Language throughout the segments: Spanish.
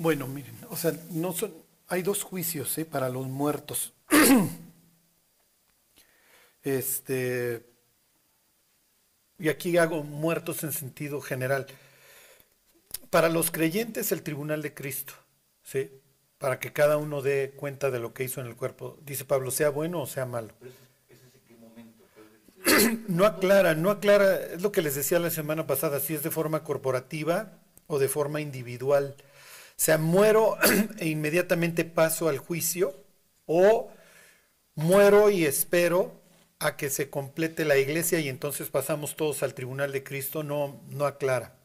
Bueno, miren, o sea, no son, hay dos juicios ¿eh? para los muertos. este, y aquí hago muertos en sentido general. Para los creyentes, el tribunal de Cristo, ¿sí? Para que cada uno dé cuenta de lo que hizo en el cuerpo. Dice Pablo, sea bueno o sea malo. No aclara, no aclara, es lo que les decía la semana pasada, si es de forma corporativa o de forma individual. Sea, muero e inmediatamente paso al juicio o muero y espero a que se complete la iglesia y entonces pasamos todos al tribunal de Cristo, no, no aclara.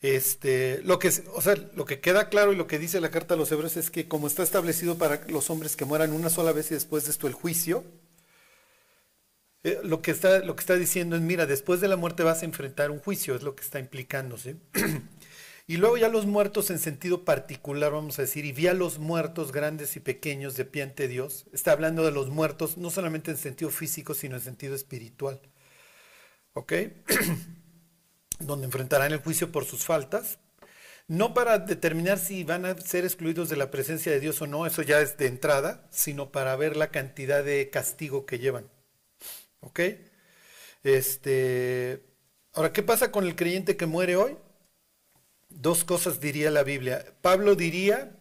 Este, lo que, o sea, lo que queda claro y lo que dice la carta a los hebreos es que como está establecido para los hombres que mueran una sola vez y después de esto el juicio, eh, lo, que está, lo que está diciendo es, mira, después de la muerte vas a enfrentar un juicio, es lo que está implicándose. y luego ya los muertos en sentido particular, vamos a decir, y vi a los muertos grandes y pequeños de pie ante Dios. Está hablando de los muertos no solamente en sentido físico, sino en sentido espiritual. ¿Ok? donde enfrentarán el juicio por sus faltas, no para determinar si van a ser excluidos de la presencia de Dios o no, eso ya es de entrada, sino para ver la cantidad de castigo que llevan. ¿Ok? Este, ahora, ¿qué pasa con el creyente que muere hoy? Dos cosas diría la Biblia. Pablo diría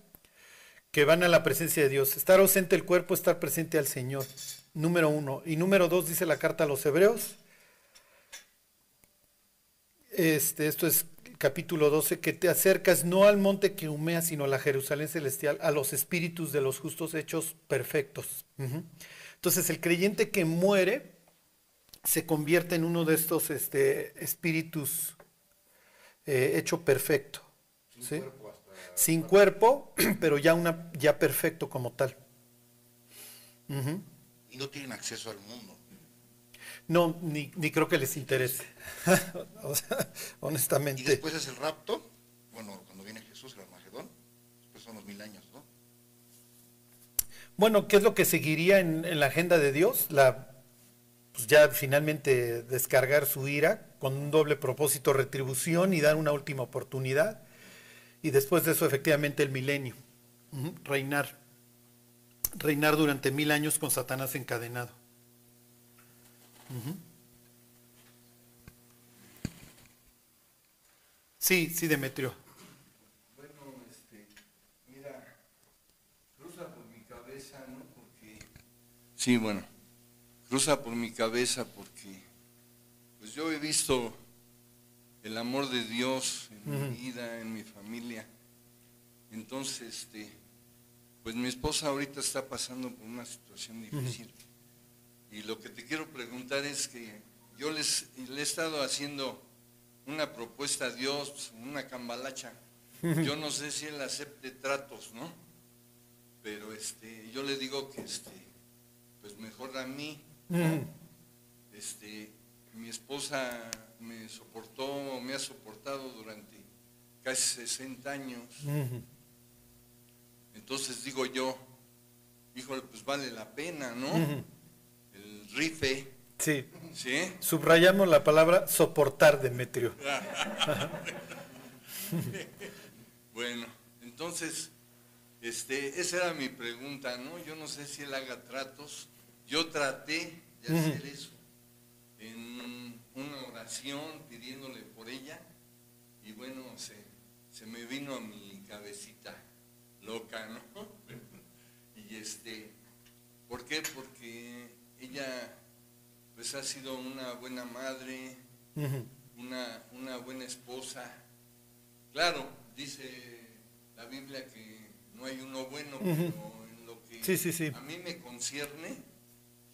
que van a la presencia de Dios. Estar ausente el cuerpo, estar presente al Señor. Número uno. Y número dos dice la carta a los hebreos este, esto es capítulo 12, que te acercas no al monte que humea, sino a la Jerusalén celestial, a los espíritus de los justos hechos perfectos. Entonces el creyente que muere se convierte en uno de estos este, espíritus eh, hecho perfecto. Sin, cuerpo, Sin cuerpo, pero ya, una, ya perfecto como tal. Y no tienen acceso al mundo. No, ni, ni creo que les interese. honestamente. Y después es el rapto, bueno, cuando viene Jesús, el Armagedón, después son los mil años, ¿no? Bueno, ¿qué es lo que seguiría en, la agenda de Dios? La, pues ya finalmente descargar su ira con un doble propósito, retribución y dar una última oportunidad. Y después de eso, efectivamente, el milenio. reinar. Reinar durante mil años con Satanás encadenado. Sí, sí, Demetrio. Bueno, este, mira, cruza por mi cabeza, ¿no? Porque... Sí, bueno, cruza por mi cabeza porque, pues yo he visto el amor de Dios en mi vida, en mi familia. Entonces, este, pues mi esposa ahorita está pasando por una situación difícil. Y lo que te quiero preguntar es que yo les, le he estado haciendo una propuesta a Dios, una cambalacha. Yo no sé si él acepte tratos, ¿no? Pero este, yo le digo que este, pues mejor a mí, Este, mi esposa me soportó, me ha soportado durante casi 60 años. Entonces digo yo, híjole, pues vale la pena, ¿no? El rife Sí. Subrayamos la palabra soportar, Demetrio. bueno, entonces, este, esa era mi pregunta, ¿no? Yo no sé si él haga tratos. Yo traté de hacer eso en una oración pidiéndole por ella y bueno, se, se me vino a mi cabecita loca, ¿no? y este, ¿por qué? Porque ella pues ha sido una buena madre, una, una buena esposa. Claro, dice la Biblia que no hay uno bueno, pero en lo que a mí me concierne,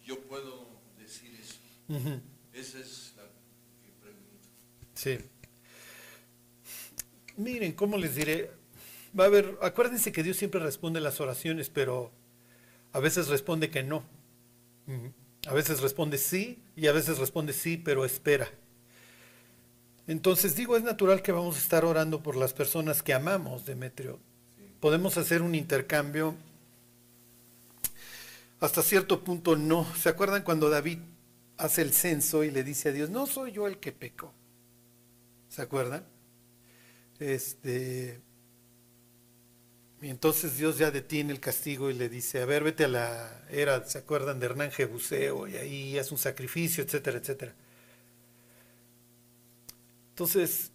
yo puedo decir eso. Esa es la que pregunto. Sí. Miren, ¿cómo les diré? Va a haber, acuérdense que Dios siempre responde las oraciones, pero a veces responde que no. A veces responde sí y a veces responde sí, pero espera. Entonces digo, es natural que vamos a estar orando por las personas que amamos, Demetrio. Podemos hacer un intercambio. Hasta cierto punto no. ¿Se acuerdan cuando David hace el censo y le dice a Dios, no soy yo el que peco? ¿Se acuerdan? Este, y entonces Dios ya detiene el castigo y le dice, a ver, vete a la era, ¿se acuerdan de Hernán Jebuseo? Y ahí haz un sacrificio, etcétera, etcétera. Entonces,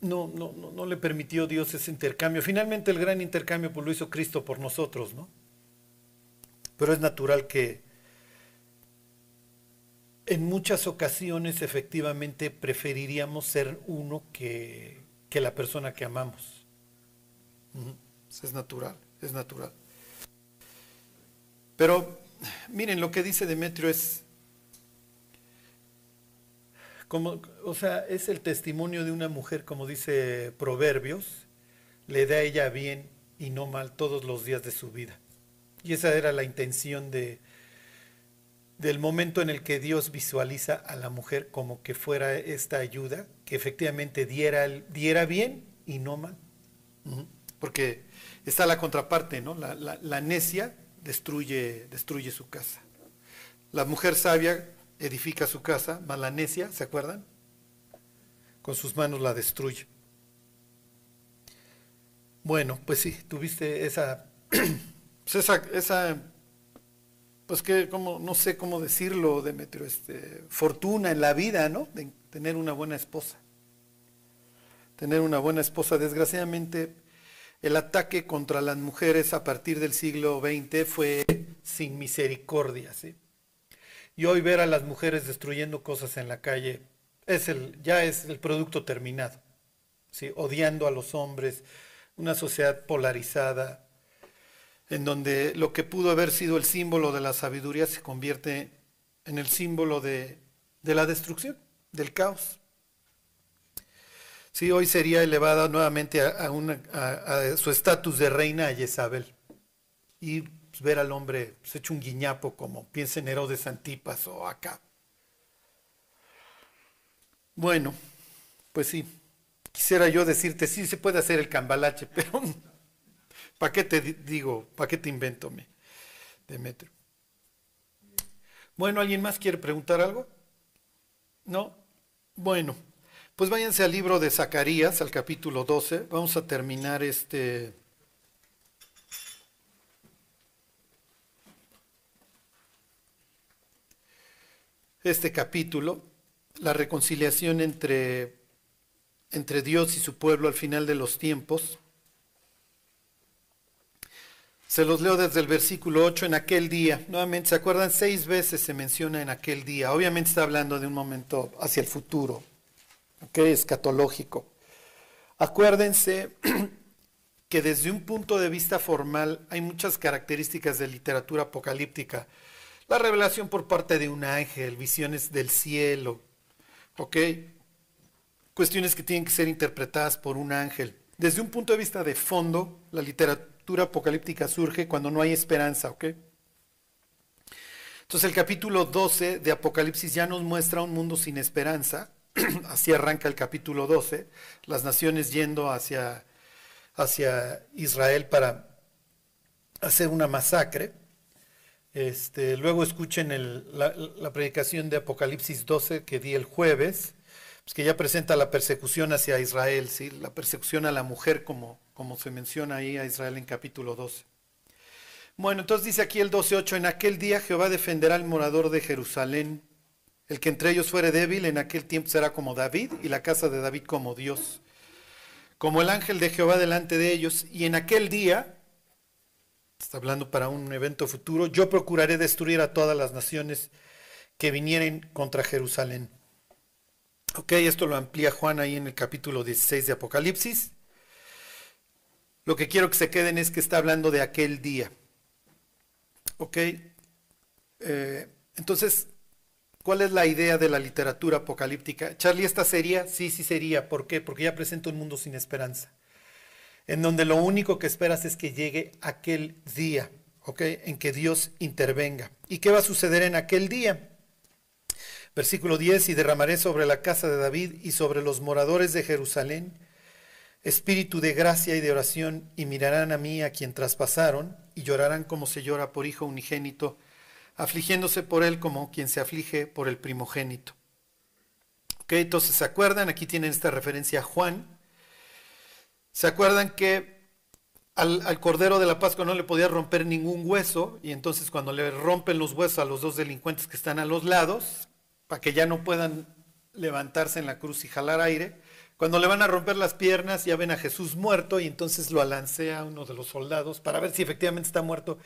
no, no, no, le permitió Dios ese intercambio. Finalmente el gran intercambio pues, lo hizo Cristo por nosotros, ¿no? Pero es natural que en muchas ocasiones efectivamente preferiríamos ser uno que, que la persona que amamos. Es natural, es natural. Pero miren, lo que dice Demetrio es, como, o sea, es el testimonio de una mujer, como dice Proverbios, le da ella bien y no mal todos los días de su vida. Y esa era la intención de, del momento en el que Dios visualiza a la mujer como que fuera esta ayuda, que efectivamente diera, diera bien y no mal. Porque está la contraparte, ¿no? La, necia destruye, destruye su casa. La mujer sabia edifica su casa, mas la necia, ¿se acuerdan? Con sus manos la destruye. Bueno, pues sí, tuviste esa, pues esa, pues que, como, no sé cómo decirlo, Demetrio, este, fortuna en la vida, ¿no? De tener una buena esposa. Tener una buena esposa. Desgraciadamente, el ataque contra las mujeres a partir del siglo XX fue sin misericordia. ¿sí? Y hoy ver a las mujeres destruyendo cosas en la calle es el, ya es el producto terminado. ¿sí? Odiando a los hombres, una sociedad polarizada, en donde lo que pudo haber sido el símbolo de la sabiduría se convierte en el símbolo de, la destrucción, del caos. Sí, hoy sería elevada nuevamente a, su estatus de reina Jezabel. Y pues, ver al hombre pues, hecho un guiñapo como piensa en Herodes Antipas o acá. Bueno, pues sí, quisiera yo decirte, sí se puede hacer el cambalache, pero ¿para qué te digo, para qué te invento, me, Demetrio? Bueno, ¿alguien más quiere preguntar algo? ¿No? Bueno. Pues váyanse al libro de Zacarías, al capítulo 12. Vamos a terminar este... Este capítulo, la reconciliación entre, entre Dios y su pueblo al final de los tiempos. Se los leo desde el versículo 8 en aquel día. Nuevamente, ¿se acuerdan? Seis veces se menciona en aquel día. Obviamente está hablando de un momento hacia el futuro okay, escatológico. Acuérdense que desde un punto de vista formal hay muchas características de literatura apocalíptica. La revelación por parte de un ángel, visiones del cielo, ¿ok? Cuestiones que tienen que ser interpretadas por un ángel. Desde un punto de vista de fondo, la literatura apocalíptica surge cuando no hay esperanza, ¿ok? Entonces el capítulo 12 de Apocalipsis ya nos muestra un mundo sin esperanza, así arranca el capítulo 12, las naciones yendo hacia, hacia Israel para hacer una masacre. Este, luego escuchen la, predicación de Apocalipsis 12 que di el jueves, pues que ya presenta la persecución hacia Israel, ¿sí? la persecución a la mujer como, como se menciona ahí a Israel en capítulo 12. Bueno, entonces dice aquí el 12.8, en aquel día Jehová defenderá al morador de Jerusalén el que entre ellos fuere débil en aquel tiempo será como David y la casa de David como Dios, como el ángel de Jehová delante de ellos. Y en aquel día, está hablando para un evento futuro, yo procuraré destruir a todas las naciones que vinieren contra Jerusalén. Ok, esto lo amplía Juan ahí en el capítulo 16 de Apocalipsis. Lo que quiero que se queden es que está hablando de aquel día. Ok, eh, entonces ¿Cuál es la idea de la literatura apocalíptica? Charlie, ¿esta sería? Sí, sí sería. ¿Por qué? Porque ya presenta un mundo sin esperanza, en donde lo único que esperas es que llegue aquel día, ¿ok? En que Dios intervenga. ¿Y qué va a suceder en aquel día? Versículo 10, y derramaré sobre la casa de David y sobre los moradores de Jerusalén espíritu de gracia y de oración, y mirarán a mí a quien traspasaron, y llorarán como se llora por hijo unigénito afligiéndose por él como quien se aflige por el primogénito. Ok, entonces se acuerdan, aquí tienen esta referencia a Juan, ¿Se acuerdan que al, al, Cordero de la Pascua no le podía romper ningún hueso? Y entonces cuando le rompen los huesos a los dos delincuentes que están a los lados, para que ya no puedan levantarse en la cruz y jalar aire, cuando le van a romper las piernas ya ven a Jesús muerto y entonces lo alancea uno de los soldados para ver si efectivamente está muerto.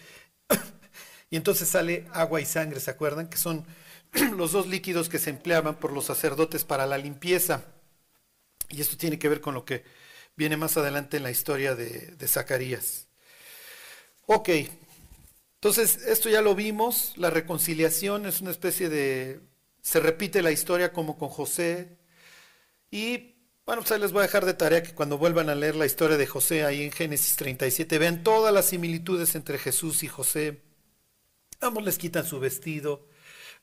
y entonces sale agua y sangre, ¿se acuerdan? Que son los dos líquidos que se empleaban por los sacerdotes para la limpieza. Y esto tiene que ver con lo que viene más adelante en la historia de, de Zacarías. Ok, entonces esto ya lo vimos, la reconciliación es una especie de... Se repite la historia como con José y bueno, pues les voy a dejar de tarea que cuando vuelvan a leer la historia de José ahí en Génesis 37, vean todas las similitudes entre Jesús y José. Ambos les quitan su vestido,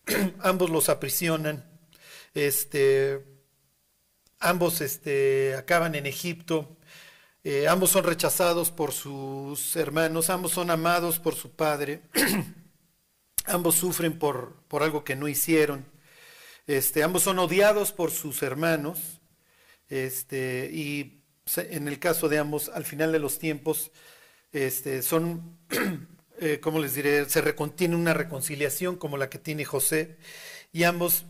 ambos los aprisionan, este, ambos este, acaban en Egipto, eh, ambos son rechazados por sus hermanos, ambos son amados por su padre, ambos sufren por, por algo que no hicieron, este, ambos son odiados por sus hermanos. Este, y en el caso de ambos, al final de los tiempos, este, son, eh, ¿cómo les diré? Se tiene una reconciliación como la que tiene José, y ambos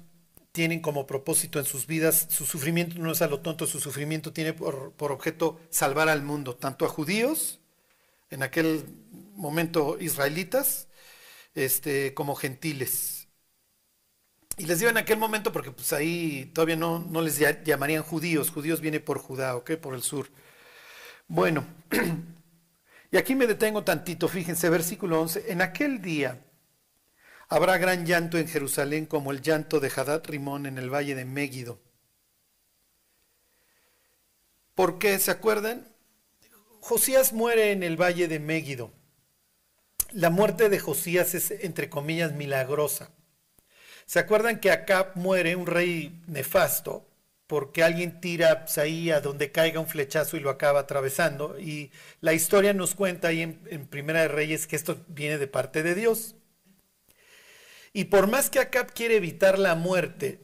tienen como propósito en sus vidas, su sufrimiento no es a lo tonto, su sufrimiento tiene por, por objeto salvar al mundo, tanto a judíos, en aquel momento israelitas, como gentiles. Y les digo en aquel momento porque pues ahí todavía no, no les llamarían judíos, judíos viene por Judá, ¿ok? Por el sur. Bueno, y aquí me detengo tantito, fíjense, versículo 11, en aquel día habrá gran llanto en Jerusalén como el llanto de Hadad Rimón en el valle de Megiddo. ¿Por qué? ¿Se acuerdan? Josías muere en el valle de Megiddo. La muerte de Josías es, entre comillas, milagrosa. ¿Se acuerdan que acá muere un rey nefasto? porque alguien tira pues, ahí a donde caiga un flechazo y lo acaba atravesando. Y la historia nos cuenta ahí en, Primera de Reyes que esto viene de parte de Dios. Y por más que Acab quiere evitar la muerte,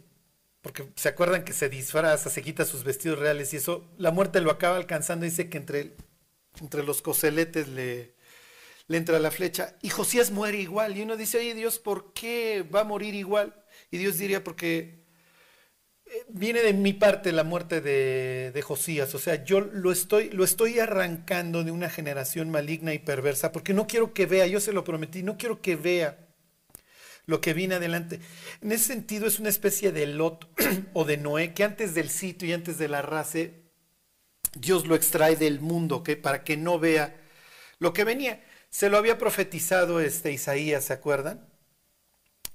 porque se acuerdan que se disfraza, se quita sus vestidos reales y eso, la muerte lo acaba alcanzando, dice que entre, entre los coseletes le, le entra la flecha y Josías muere igual. Y uno dice, oye Dios, ¿por qué va a morir igual? Y Dios diría, porque eh, viene de mi parte la muerte de, de, Josías. O sea, yo lo estoy, lo estoy arrancando de una generación maligna y perversa, porque no quiero que vea, yo se lo prometí, no quiero que vea lo que viene adelante. En ese sentido es una especie de Lot o de Noé, que antes del sitio y antes de la raza, Dios lo extrae del mundo, ¿okay? para que no vea lo que venía. Se lo había profetizado este Isaías, ¿se acuerdan?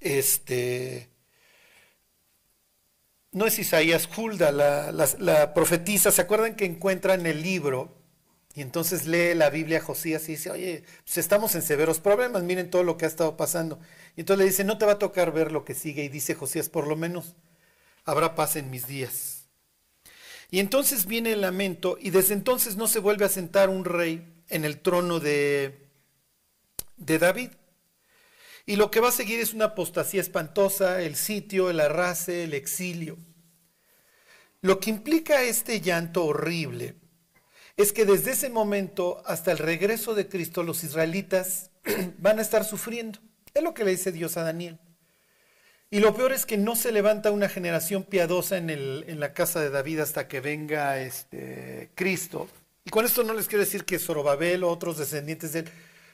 Este no es Isaías, Hulda, la, la, ¿se acuerdan que encuentran el libro? Y entonces lee la Biblia a Josías y dice, oye, pues estamos en severos problemas, miren todo lo que ha estado pasando. Y entonces le dice, no te va a tocar ver lo que sigue. Y dice Josías, por lo menos habrá paz en mis días. Y entonces viene el lamento y desde entonces no se vuelve a sentar un rey en el trono de, de David. Y lo que va a seguir es una apostasía espantosa, el sitio, el arrase, el exilio. Lo que implica este llanto horrible es que desde ese momento hasta el regreso de Cristo los israelitas van a estar sufriendo. Es lo que le dice Dios a Daniel. Y lo peor es que no se levanta una generación piadosa en, el, en la casa de David hasta que venga este, Cristo. Y con esto no les quiero decir que Zorobabel o otros descendientes de él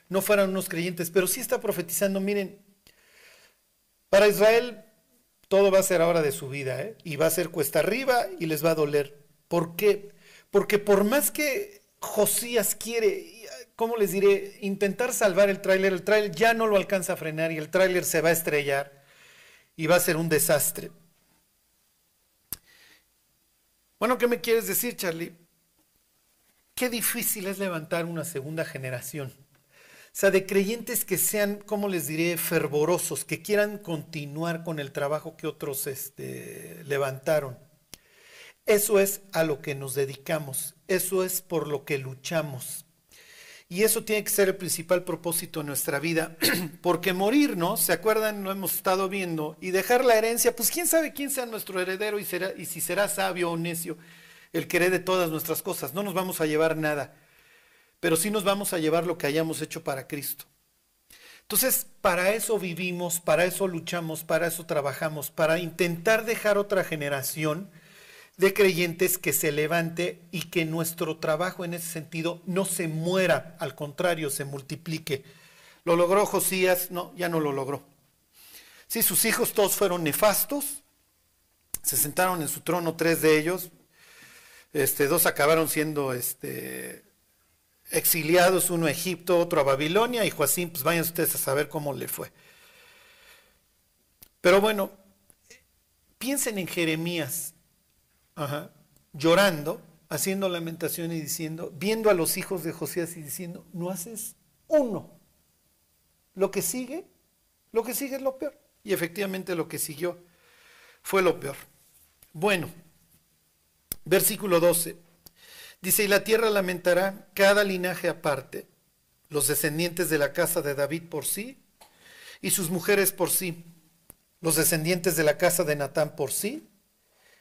no fueran unos creyentes, pero sí está profetizando, miren, para Israel todo va a ser ahora de su vida, ¿eh? y va a ser cuesta arriba y les va a doler. ¿Por qué? Porque por más que Josías quiere, ¿cómo les diré?, intentar salvar el tráiler, el tráiler ya no lo alcanza a frenar y el tráiler se va a estrellar y va a ser un desastre. Bueno, ¿qué me quieres decir, Charlie? Qué difícil es levantar una segunda generación sea, de creyentes que sean, ¿cómo les diré?, fervorosos, que quieran continuar con el trabajo que otros este, levantaron. Eso es a lo que nos dedicamos, eso es por lo que luchamos. Y eso tiene que ser el principal propósito de nuestra vida, porque morirnos, ¿se acuerdan? Lo hemos estado viendo, y dejar la herencia, pues quién sabe quién sea nuestro heredero y, será, y si será sabio o necio. el que de todas nuestras cosas. No nos vamos a llevar nada, pero sí nos vamos a llevar lo que hayamos hecho para Cristo. Entonces, para eso vivimos, para eso luchamos, para eso trabajamos, para intentar dejar otra generación de creyentes que se levante y que nuestro trabajo en ese sentido no se muera, al contrario, se multiplique. ¿Lo logró Josías? No, ya no lo logró. Sí, sus hijos todos fueron nefastos, se sentaron en su trono tres de ellos, este, dos acabaron siendo este, exiliados, uno a Egipto, otro a Babilonia, y Joacín, pues vayan ustedes a saber cómo le fue. Pero bueno, piensen en Jeremías, llorando, haciendo lamentación y diciendo, viendo a los hijos de Josías y diciendo, no haces uno. Lo que sigue, lo que sigue es lo peor. Y efectivamente lo que siguió fue lo peor. Bueno, versículo 12. Dice, y la tierra lamentará cada linaje aparte, los descendientes de la casa de David por sí, y sus mujeres por sí, los descendientes de la casa de Natán por sí,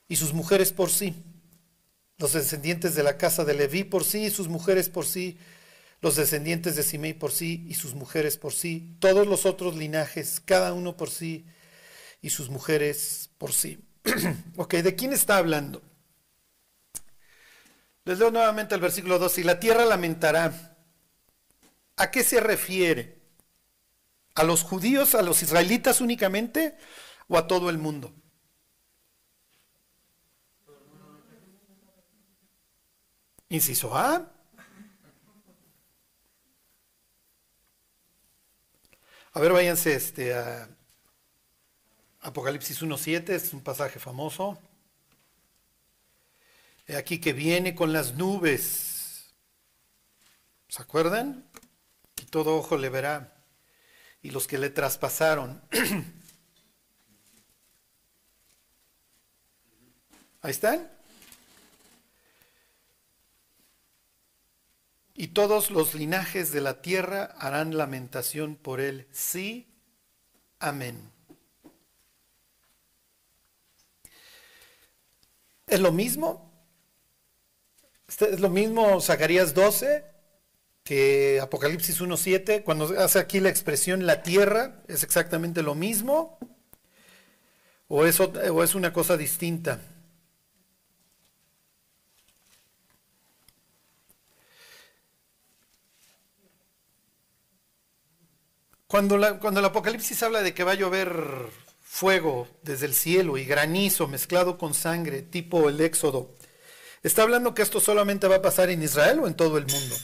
y sus mujeres por sí, los descendientes de la casa de Leví por sí, y sus mujeres por sí, los descendientes de Simei por sí, y sus mujeres por sí, todos los otros linajes, cada uno por sí, y sus mujeres por sí. ok, ¿de quién está hablando? Les leo nuevamente el versículo 2. Y la tierra lamentará. ¿A qué se refiere? ¿A los judíos, a los israelitas únicamente o a todo el mundo? Inciso A. A ver, váyanse este, a Apocalipsis 1.7, es un pasaje famoso aquí que viene con las nubes. ¿Se acuerdan? Y todo ojo le verá. Y los que le traspasaron. Ahí están. Y todos los linajes de la tierra harán lamentación por él. Sí. Amén. ¿Es lo mismo? Este es lo mismo Zacarías 12 que Apocalipsis 1.7, cuando hace aquí la expresión la tierra, es exactamente lo mismo, o es, o es una cosa distinta. Cuando, la, cuando el Apocalipsis habla de que va a llover fuego desde el cielo y granizo mezclado con sangre, tipo el Éxodo, ¿Está hablando que esto solamente va a pasar en Israel o en todo el mundo?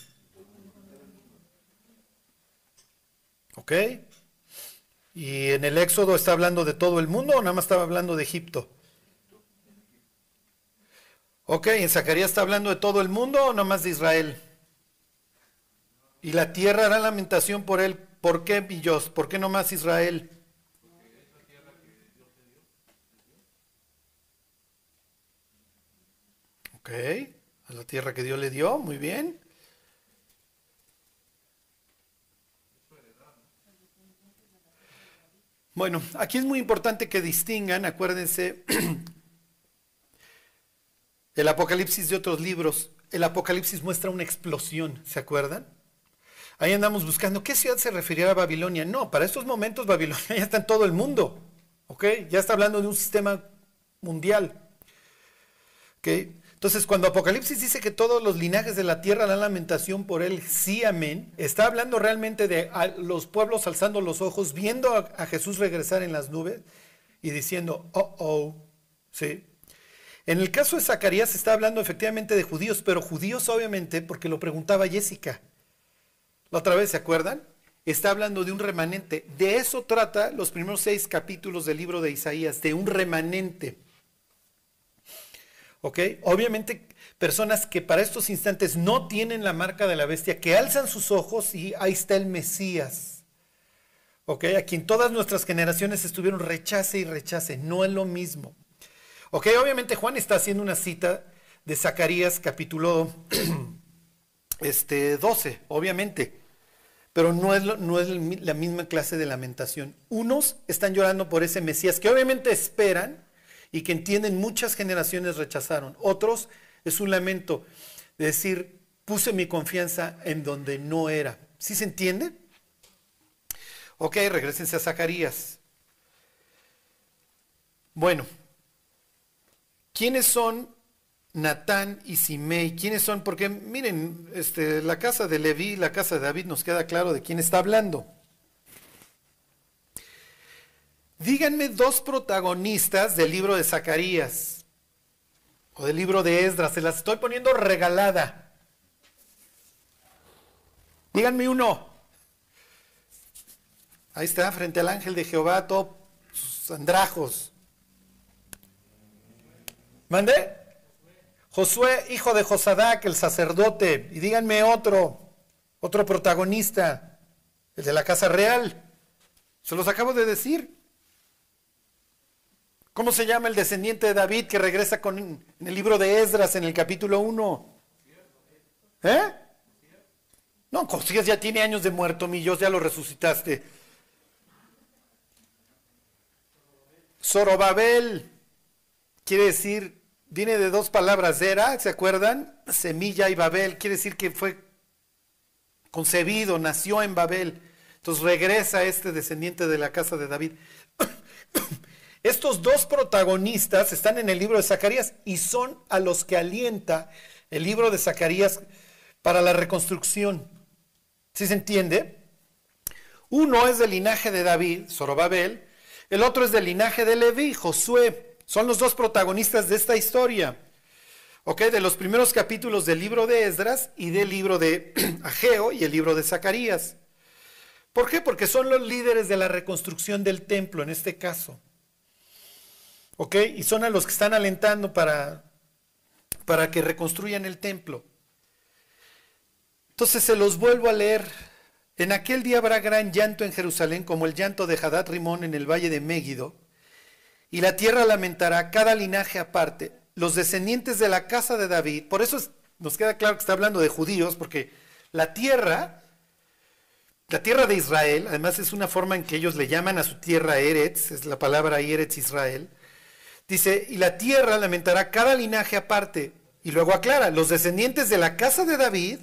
¿Ok? ¿Y en el Éxodo está hablando de todo el mundo o nada más estaba hablando de Egipto? Ok, ¿en Zacarías está hablando de todo el mundo o nada más de Israel? Y la tierra hará lamentación por él. ¿Por qué, Dios? ¿Por qué no más Israel? Ok, a la tierra que Dios le dio, muy bien. Bueno, aquí es muy importante que distingan, acuérdense, el Apocalipsis de otros libros. El Apocalipsis muestra una explosión, ¿se acuerdan? Ahí andamos buscando, ¿qué ciudad se refería a Babilonia? No, para estos momentos Babilonia ya está en todo el mundo, ¿ok? Ya está hablando de un sistema mundial, ¿ok? Entonces, cuando Apocalipsis dice que todos los linajes de la tierra dan lamentación por él, sí, amén, está hablando realmente de los pueblos alzando los ojos, viendo a, Jesús regresar en las nubes y diciendo, oh, oh, sí. En el caso de Zacarías está hablando efectivamente de judíos, pero judíos obviamente, porque lo preguntaba Jessica. La otra vez, ¿se acuerdan? Está hablando de un remanente. De eso trata los primeros seis capítulos del libro de Isaías, de un remanente. Obviamente personas que para estos instantes no tienen la marca de la bestia, que alzan sus ojos y ahí está el Mesías. ¿Ok? A quien todas nuestras generaciones estuvieron rechace y rechace. No es lo mismo. ¿Ok? Obviamente Juan está haciendo una cita de Zacarías capítulo este, 12, obviamente. Pero no es, no es la misma clase de lamentación. Unos están llorando por ese Mesías que obviamente esperan y que entienden muchas generaciones rechazaron. Otros es un lamento de decir, puse mi confianza en donde no era. ¿Sí se entiende? Ok, regresense a Zacarías. Bueno, ¿quiénes son Natán y Simei? ¿Quiénes son? Porque miren, este, la casa de Leví, la casa de David, nos queda claro de quién está hablando. Díganme dos protagonistas del libro de Zacarías o del libro de Esdras. Se las estoy poniendo regalada. Díganme uno. Ahí está, frente al ángel de Jehová, todos sus andrajos. ¿Mande? Josué, hijo de Josadac, el sacerdote. Y díganme otro, otro protagonista, el de la casa real. Se los acabo de decir. ¿Cómo se llama el descendiente de David que regresa con, en el libro de Esdras en el capítulo 1? ¿Eh? No, Josías ya tiene años de muerto, mi Dios, ya lo resucitaste. Zorobabel quiere decir, viene de dos palabras, era, ¿se acuerdan? Semilla y Babel, quiere decir que fue concebido, nació en Babel. Entonces regresa este descendiente de la casa de David. Estos dos protagonistas están en el libro de Zacarías y son a los que alienta el libro de Zacarías para la reconstrucción. ¿Sí se entiende? Uno es del linaje de David, Zorobabel, el otro es del linaje de Leví, Josué. Son los dos protagonistas de esta historia. ¿Ok? De los primeros capítulos del libro de Esdras y del libro de Ageo y el libro de Zacarías. ¿Por qué? Porque son los líderes de la reconstrucción del templo en este caso. ¿Ok? Y son a los que están alentando para, para que reconstruyan el templo. Entonces se los vuelvo a leer. En aquel día habrá gran llanto en Jerusalén, como el llanto de Hadad Rimón en el valle de Megiddo, y la tierra lamentará cada linaje aparte, los descendientes de la casa de David. Por eso nos queda claro que está hablando de judíos, porque la tierra, la tierra de Israel, además es una forma en que ellos le llaman a su tierra Eretz, es la palabra Eretz Israel. Dice, y la tierra lamentará cada linaje aparte. Y luego aclara, los descendientes de la casa de David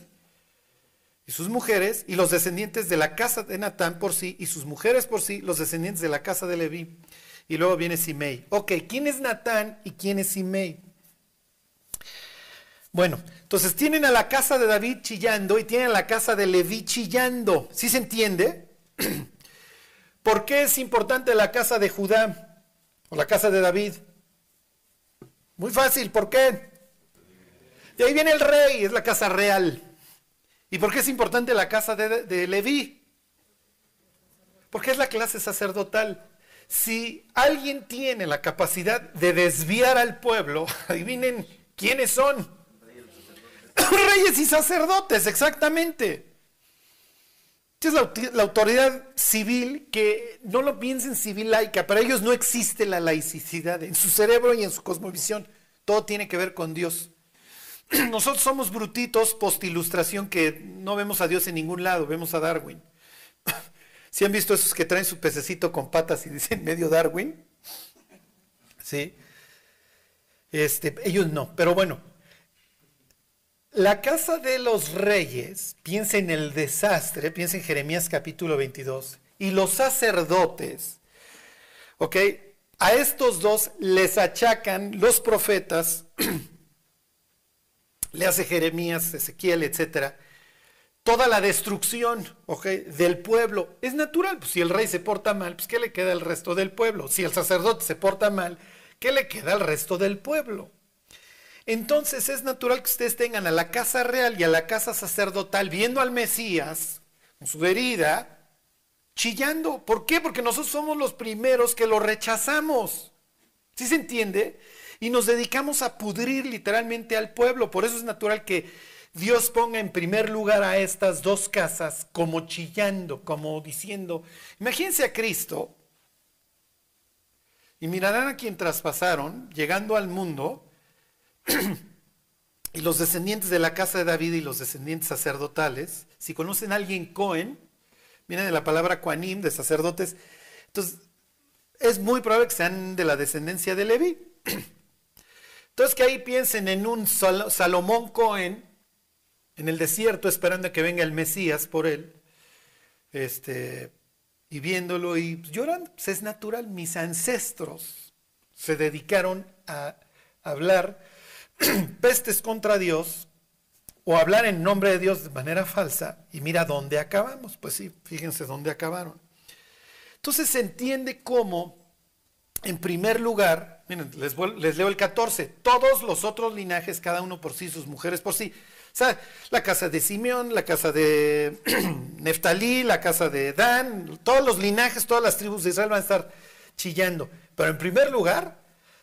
y sus mujeres, y los descendientes de la casa de Natán por sí, y sus mujeres por sí, los descendientes de la casa de Leví. Y luego viene Simei. Ok, ¿quién es Natán y quién es Simei? Bueno, entonces tienen a la casa de David chillando y tienen a la casa de Leví chillando. ¿Sí se entiende? ¿Por qué es importante la casa de Judá o la casa de David? Muy fácil, ¿por qué? De ahí viene el rey, es la casa real. ¿Y por qué es importante la casa de, Leví? Porque es la clase sacerdotal. Si alguien tiene la capacidad de desviar al pueblo, adivinen quiénes son. Reyes y sacerdotes, exactamente. Es la, la, autoridad civil que no lo piensen civil laica, para ellos no existe la laicidad en su cerebro y en su cosmovisión. Todo tiene que ver con Dios. Nosotros somos brutitos post-ilustración que no vemos a Dios en ningún lado, vemos a Darwin. ¿Sí han visto esos que traen su pececito con patas y dicen medio Darwin? Sí. Este, ellos no, pero bueno, la casa de los reyes, piensa en el desastre, piensa en Jeremías capítulo 22, y los sacerdotes, ¿ok? A estos dos les achacan los profetas, le hace Jeremías, Ezequiel, etcétera, toda la destrucción ¿ok? del pueblo. Es natural, pues, si el rey se porta mal, pues ¿qué le queda al resto del pueblo? Si el sacerdote se porta mal, ¿qué le queda al resto del pueblo? Entonces es natural que ustedes tengan a la casa real y a la casa sacerdotal viendo al Mesías con su herida, chillando. ¿Por qué? Porque nosotros somos los primeros que lo rechazamos. ¿Sí se entiende? Y nos dedicamos a pudrir literalmente al pueblo. Por eso es natural que Dios ponga en primer lugar a estas dos casas como chillando, como diciendo, imagínense a Cristo y mirarán a quien traspasaron, llegando al mundo, y los descendientes de la casa de David y los descendientes sacerdotales, si conocen a alguien Cohen, viene de la palabra Coanim, de sacerdotes, entonces es muy probable que sean de la descendencia de Levi. Entonces que ahí piensen en un Salomón Cohen en el desierto esperando a que venga el Mesías por él, este, y viéndolo y llorando, pues es natural, mis ancestros se dedicaron a hablar pestes contra Dios o hablar en nombre de Dios de manera falsa y mira dónde acabamos, pues sí, fíjense dónde acabaron. Entonces se entiende cómo, en primer lugar, miren, les, les leo el 14, todos los otros linajes, cada uno por sí, sus mujeres por sí, o sea, la casa de Simeón, la casa de Neftalí, la casa de Dan, todos los linajes, todas las tribus de Israel van a estar chillando. Pero en primer lugar,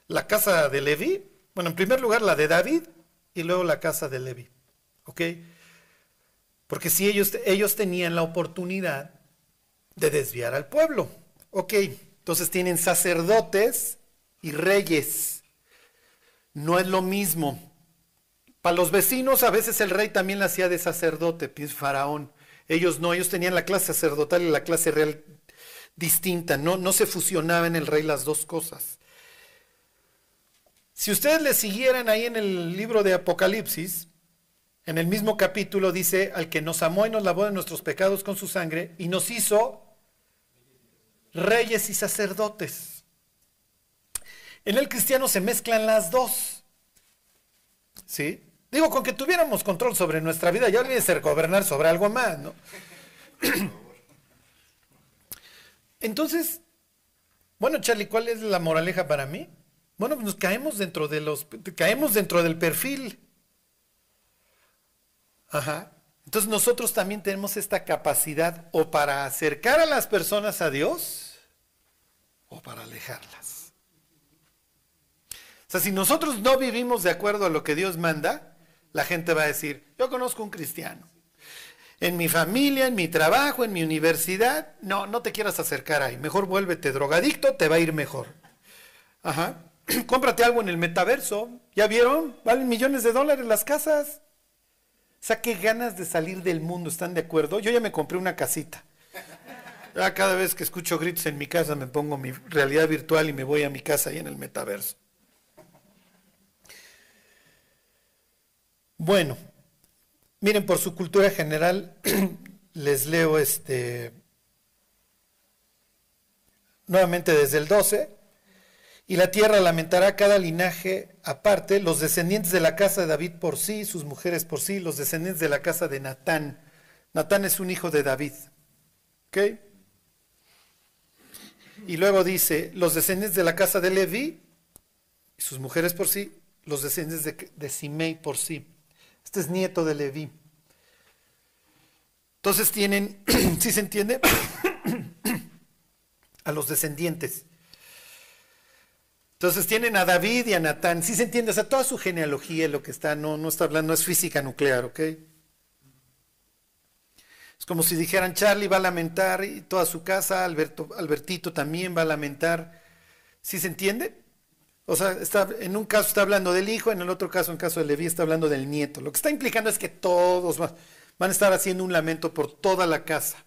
la casa de Leví, bueno, en primer lugar la de David y luego la casa de Leví. ¿Ok? Porque si ellos, ellos tenían la oportunidad de desviar al pueblo. Ok, entonces tienen sacerdotes y reyes. No es lo mismo. Para los vecinos a veces el rey también la hacía de sacerdote, pues, faraón. Ellos no, ellos tenían la clase sacerdotal y la clase real distinta, no, no se fusionaba en el rey las dos cosas. Si ustedes le siguieran ahí en el libro de Apocalipsis, en el mismo capítulo dice, al que nos amó y nos lavó de nuestros pecados con su sangre y nos hizo reyes y sacerdotes. En el cristiano se mezclan las dos. ¿Sí? Digo, con que tuviéramos control sobre nuestra vida, ya olvídense ser gobernar sobre algo más, ¿no? Entonces, bueno, Charlie, ¿cuál es la moraleja para mí? Bueno, pues nos caemos dentro de los, caemos dentro del perfil. Ajá. Entonces nosotros también tenemos esta capacidad o para acercar a las personas a Dios o para alejarlas. O sea, si nosotros no vivimos de acuerdo a lo que Dios manda, la gente va a decir, yo conozco un cristiano. En mi familia, en mi trabajo, en mi universidad, no, no te quieras acercar ahí. Mejor vuélvete drogadicto, te va a ir mejor. Ajá. Cómprate algo en el metaverso. ¿Ya vieron? Valen millones de dólares las casas. O sea, qué ganas de salir del mundo, ¿están de acuerdo? Yo ya me compré una casita. Ya cada vez que escucho gritos en mi casa me pongo mi realidad virtual y me voy a mi casa ahí en el metaverso. Bueno, miren, por su cultura general, les leo este nuevamente desde el 12. Y la tierra lamentará cada linaje aparte, los descendientes de la casa de David por sí, sus mujeres por sí, los descendientes de la casa de Natán. Natán es un hijo de David. ¿Ok? Y luego dice, los descendientes de la casa de Leví, sus mujeres por sí, los descendientes de, de Simei por sí. Este es nieto de Leví. Entonces tienen, si se entiende, a los descendientes. Entonces tienen a David y a Natán. Si se entiende, o sea, toda su genealogía, lo que está, no, no está hablando, es física nuclear, ¿ok? Es como si dijeran, Charlie va a lamentar y toda su casa, Alberto, Albertito también va a lamentar. ¿Sí se entiende? O sea, está, en un caso está hablando del hijo, en el otro caso, en el caso de Leví, está hablando del nieto. Lo que está implicando es que todos van, a estar haciendo un lamento por toda la casa,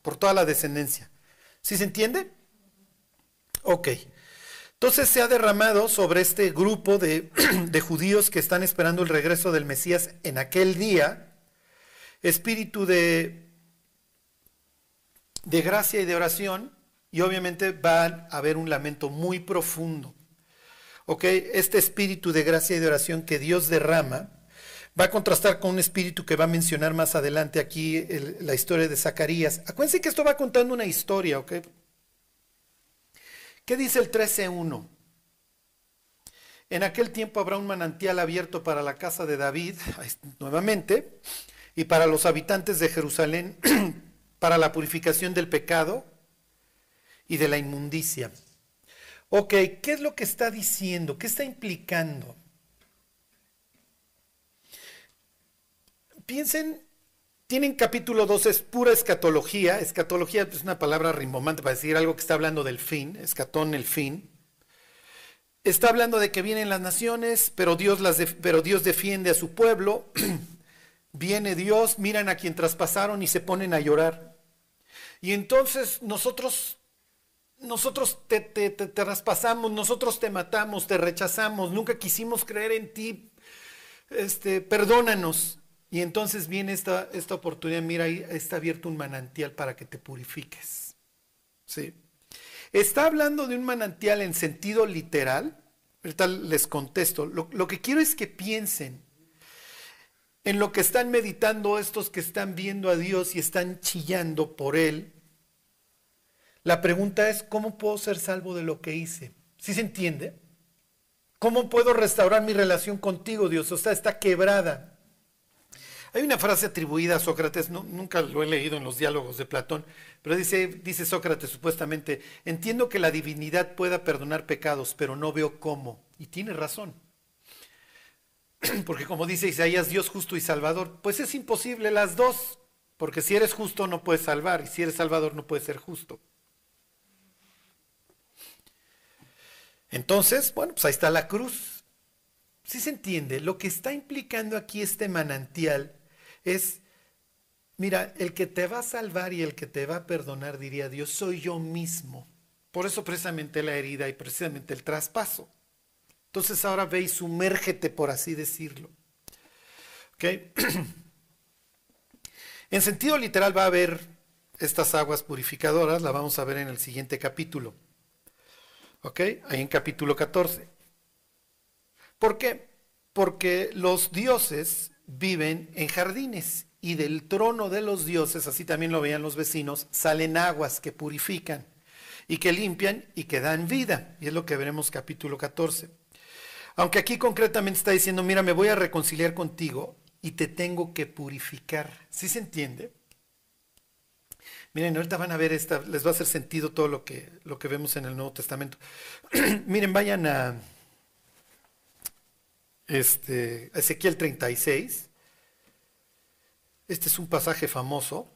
por toda la descendencia. ¿Sí se entiende? Ok. Entonces se ha derramado sobre este grupo de, de judíos que están esperando el regreso del Mesías en aquel día, espíritu de, de gracia y de oración, y obviamente va a haber un lamento muy profundo. ¿ok? Este espíritu de gracia y de oración que Dios derrama va a contrastar con un espíritu que va a mencionar más adelante aquí la historia de Zacarías. Acuérdense que esto va contando una historia, ¿ok? ¿Qué dice el 13.1? En aquel tiempo habrá un manantial abierto para la casa de David, nuevamente, y para los habitantes de Jerusalén, para la purificación del pecado y de la inmundicia. Ok, ¿qué es lo que está diciendo? ¿Qué está implicando? Piensen, tienen capítulo 2, es pura escatología. Escatología es una palabra rimbomante para decir algo que está hablando del fin, escatón el fin. Está hablando de que vienen las naciones, pero Dios, las pero Dios defiende a su pueblo. Viene Dios, miran a quien traspasaron y se ponen a llorar. Y entonces nosotros nosotros te, te, te, raspasamos, nosotros te matamos, te rechazamos, nunca quisimos creer en ti, este, perdónanos. Y entonces viene esta, esta oportunidad, mira, ahí está abierto un manantial para que te purifiques. ¿Sí? Está hablando de un manantial en sentido literal. Ahorita les contesto. Lo, lo que quiero es que piensen en lo que están meditando estos que están viendo a Dios y están chillando por Él. La pregunta es, ¿cómo puedo ser salvo de lo que hice? ¿Sí se entiende? ¿Cómo puedo restaurar mi relación contigo, Dios? O sea, está quebrada. Hay una frase atribuida a Sócrates, nunca lo he leído en los diálogos de Platón, pero dice, dice Sócrates supuestamente, entiendo que la divinidad pueda perdonar pecados, pero no veo cómo. Y tiene razón. Porque como dice Isaías, Dios justo y salvador, pues es imposible las dos, porque si eres justo no puedes salvar, y si eres salvador no puedes ser justo. Entonces, bueno, pues ahí está la cruz. Si se entiende, lo que está implicando aquí este manantial es, mira, el que te va a salvar y el que te va a perdonar, diría Dios, soy yo mismo. Por eso precisamente la herida y precisamente el traspaso. Entonces ahora ve y sumérgete, por así decirlo. en sentido literal va a haber estas aguas purificadoras, la vamos a ver en el siguiente capítulo. ¿Ok? Ahí en capítulo 14. ¿Por qué? Porque los dioses viven en jardines y del trono de los dioses, así también lo veían los vecinos, salen aguas que purifican y que limpian y que dan vida. Y es lo que veremos capítulo 14. Aunque aquí concretamente está diciendo, mira, me voy a reconciliar contigo y te tengo que purificar. ¿Sí se entiende? Miren, ahorita van a ver esta, les va a hacer sentido todo lo que, lo que vemos en el Nuevo Testamento. Miren, vayan a este, Ezequiel 36. Este es un pasaje famoso.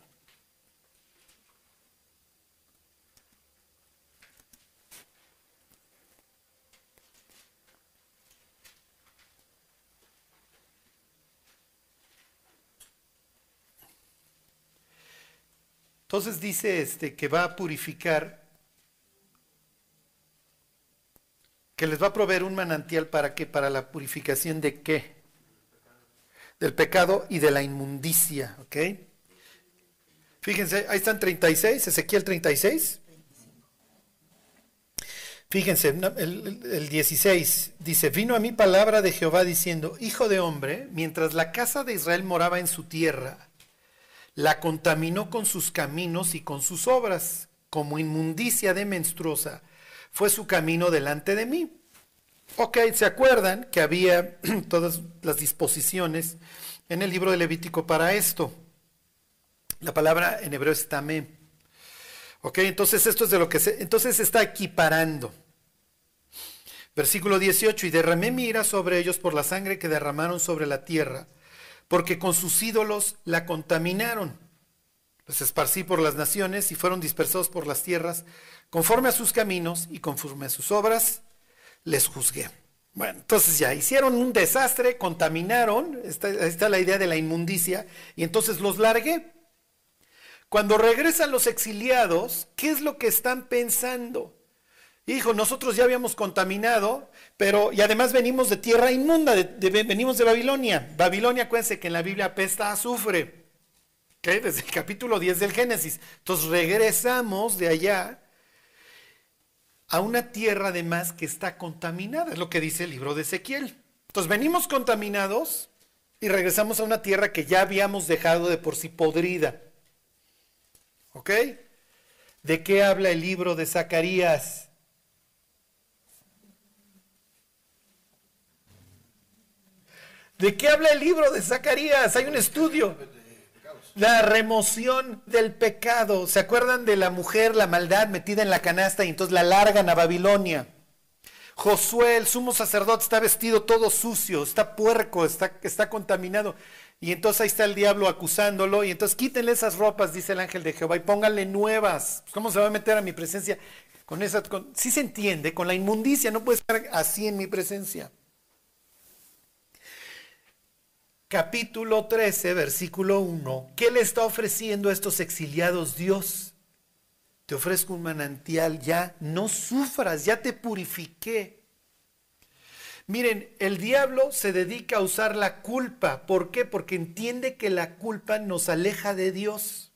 Entonces dice este que va a purificar, que les va a proveer un manantial para que para la purificación de qué? Del pecado y de la inmundicia, ¿ok? Fíjense, ahí están 36, Ezequiel 36. Fíjense, el, el, 16 dice, vino a mí palabra de Jehová diciendo, hijo de hombre, mientras la casa de Israel moraba en su tierra, la contaminó con sus caminos y con sus obras, como inmundicia de menstruosa, fue su camino delante de mí. Ok, ¿se acuerdan que había todas las disposiciones en el libro de Levítico para esto? La palabra en hebreo es tamé. Ok, entonces esto es de lo que se, entonces se está equiparando. Versículo 18, y derramé mi ira sobre ellos por la sangre que derramaron sobre la tierra porque con sus ídolos la contaminaron. Los esparcí por las naciones y fueron dispersados por las tierras, conforme a sus caminos y conforme a sus obras, les juzgué. Bueno, entonces ya hicieron un desastre, contaminaron, está, está la idea de la inmundicia, y entonces los largué. Cuando regresan los exiliados, ¿qué es lo que están pensando? Hijo, nosotros ya habíamos contaminado, pero y además venimos de tierra inmunda, venimos de Babilonia. Babilonia, acuérdense que en la Biblia apesta azufre. Desde el capítulo 10 del Génesis. Entonces regresamos de allá a una tierra además que está contaminada, es lo que dice el libro de Ezequiel. Entonces venimos contaminados y regresamos a una tierra que ya habíamos dejado de por sí podrida. ¿Ok? ¿De qué habla el libro de Zacarías? ¿De qué habla el libro de Zacarías? Hay un estudio. La remoción del pecado. ¿Se acuerdan de la mujer, la maldad metida en la canasta y entonces la largan a Babilonia? Josué, el sumo sacerdote, está vestido todo sucio, está puerco, está, contaminado. Y entonces ahí está el diablo acusándolo. Y entonces quítenle esas ropas, dice el ángel de Jehová, y pónganle nuevas. ¿Cómo se va a meter a mi presencia? Con esa, sí se entiende, con la inmundicia, no puede estar así en mi presencia capítulo 13, versículo 1, ¿qué le está ofreciendo a estos exiliados Dios? te ofrezco un manantial, ya no sufras, ya te purifiqué. Miren, el diablo se dedica a usar la culpa. ¿Por qué? Porque entiende que la culpa nos aleja de Dios.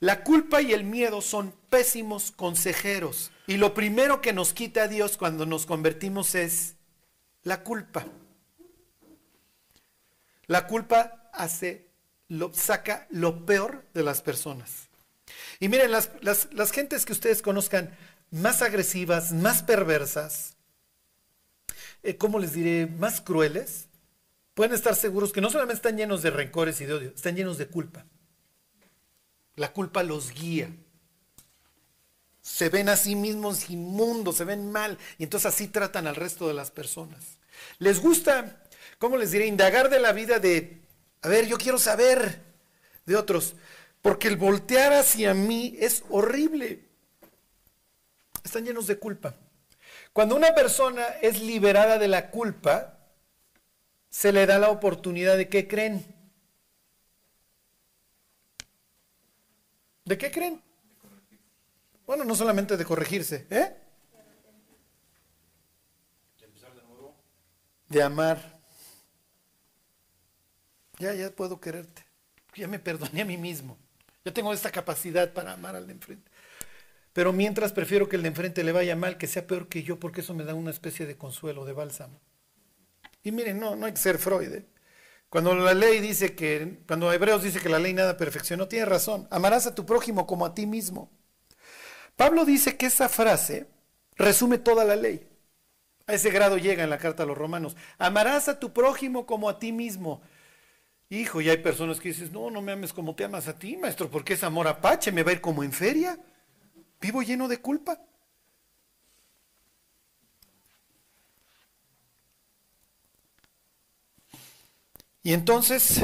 La culpa y el miedo son pésimos consejeros. Y lo primero que nos quita a Dios cuando nos convertimos es la culpa. La culpa hace, saca lo peor de las personas. Y miren, las, las gentes que ustedes conozcan más agresivas, más perversas, eh, ¿cómo les diré?, más crueles, pueden estar seguros que no solamente están llenos de rencores y de odio, están llenos de culpa. La culpa los guía. Se ven a sí mismos inmundos, se ven mal, y entonces así tratan al resto de las personas. Les gusta, ¿cómo les diré?, indagar de la vida de, a ver, yo quiero saber de otros, porque el voltear hacia mí es horrible. Están llenos de culpa. Cuando una persona es liberada de la culpa, se le da la oportunidad de qué creen. ¿De qué creen? Bueno, no solamente de corregirse, ¿eh? De amar. Ya, ya puedo quererte. Ya me perdoné a mí mismo. Yo tengo esta capacidad para amar al de enfrente. Pero mientras prefiero que el de enfrente le vaya mal, que sea peor que yo, porque eso me da una especie de consuelo, de bálsamo. Y miren, no, no hay que ser Freud. ¿eh? Cuando la ley dice que, cuando Hebreos dice que la ley nada perfeccionó, tiene razón. Amarás a tu prójimo como a ti mismo. Pablo dice que esa frase resume toda la ley. A ese grado llega en la carta a los romanos. Amarás a tu prójimo como a ti mismo. Hijo, y hay personas que dices, no, no me ames como te amas a ti, maestro, porque es amor apache, me va a ir como en feria. Vivo lleno de culpa. Y entonces,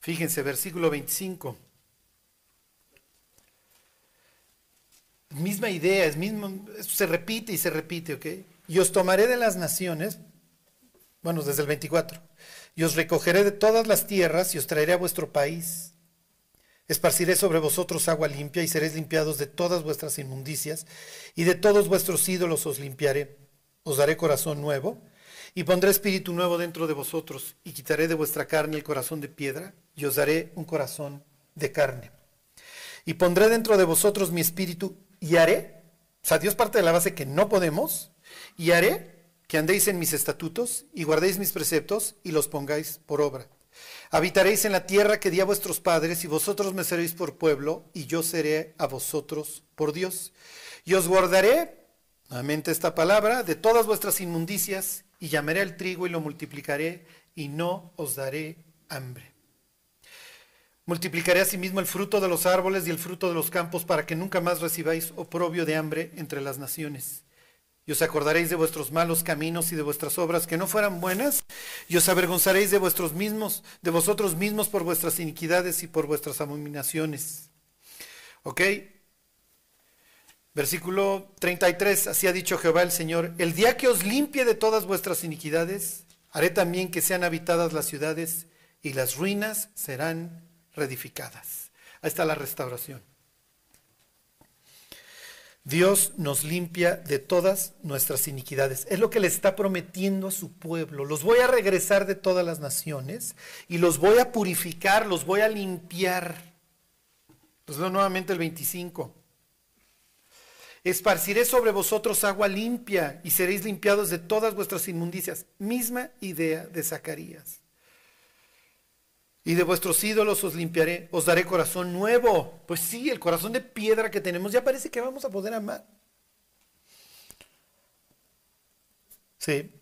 fíjense, versículo 25. Misma idea, es mismo, se repite y se repite, ¿ok? Y os tomaré de las naciones, bueno, desde el 24, y os recogeré de todas las tierras y os traeré a vuestro país Esparciré sobre vosotros agua limpia y seréis limpiados de todas vuestras inmundicias y de todos vuestros ídolos os limpiaré. Os daré corazón nuevo y pondré espíritu nuevo dentro de vosotros y quitaré de vuestra carne el corazón de piedra y os daré un corazón de carne. Y pondré dentro de vosotros mi espíritu y haré, o sea, Dios parte de la base que no podemos, y haré que andéis en mis estatutos y guardéis mis preceptos y los pongáis por obra Habitaréis en la tierra que di a vuestros padres, y vosotros me seréis por pueblo, y yo seré a vosotros por Dios. Y os guardaré, nuevamente esta palabra, de todas vuestras inmundicias, y llamaré al trigo y lo multiplicaré, y no os daré hambre. Multiplicaré asimismo el fruto de los árboles y el fruto de los campos, para que nunca más recibáis oprobio de hambre entre las naciones y os acordaréis de vuestros malos caminos y de vuestras obras que no fueran buenas, y os avergonzaréis de vuestros mismos, de vosotros mismos por vuestras iniquidades y por vuestras abominaciones. ¿Ok? Versículo 33, así ha dicho Jehová el Señor, el día que os limpie de todas vuestras iniquidades, haré también que sean habitadas las ciudades y las ruinas serán reedificadas. Ahí está la restauración. Dios nos limpia de todas nuestras iniquidades. Es lo que le está prometiendo a su pueblo. Los voy a regresar de todas las naciones y los voy a purificar, los voy a limpiar. Los nuevamente el 25. Esparciré sobre vosotros agua limpia y seréis limpiados de todas vuestras inmundicias. Misma idea de Zacarías y de vuestros ídolos os limpiaré, os daré corazón nuevo. Pues sí, el corazón de piedra que tenemos ya parece que vamos a poder amar. Sí.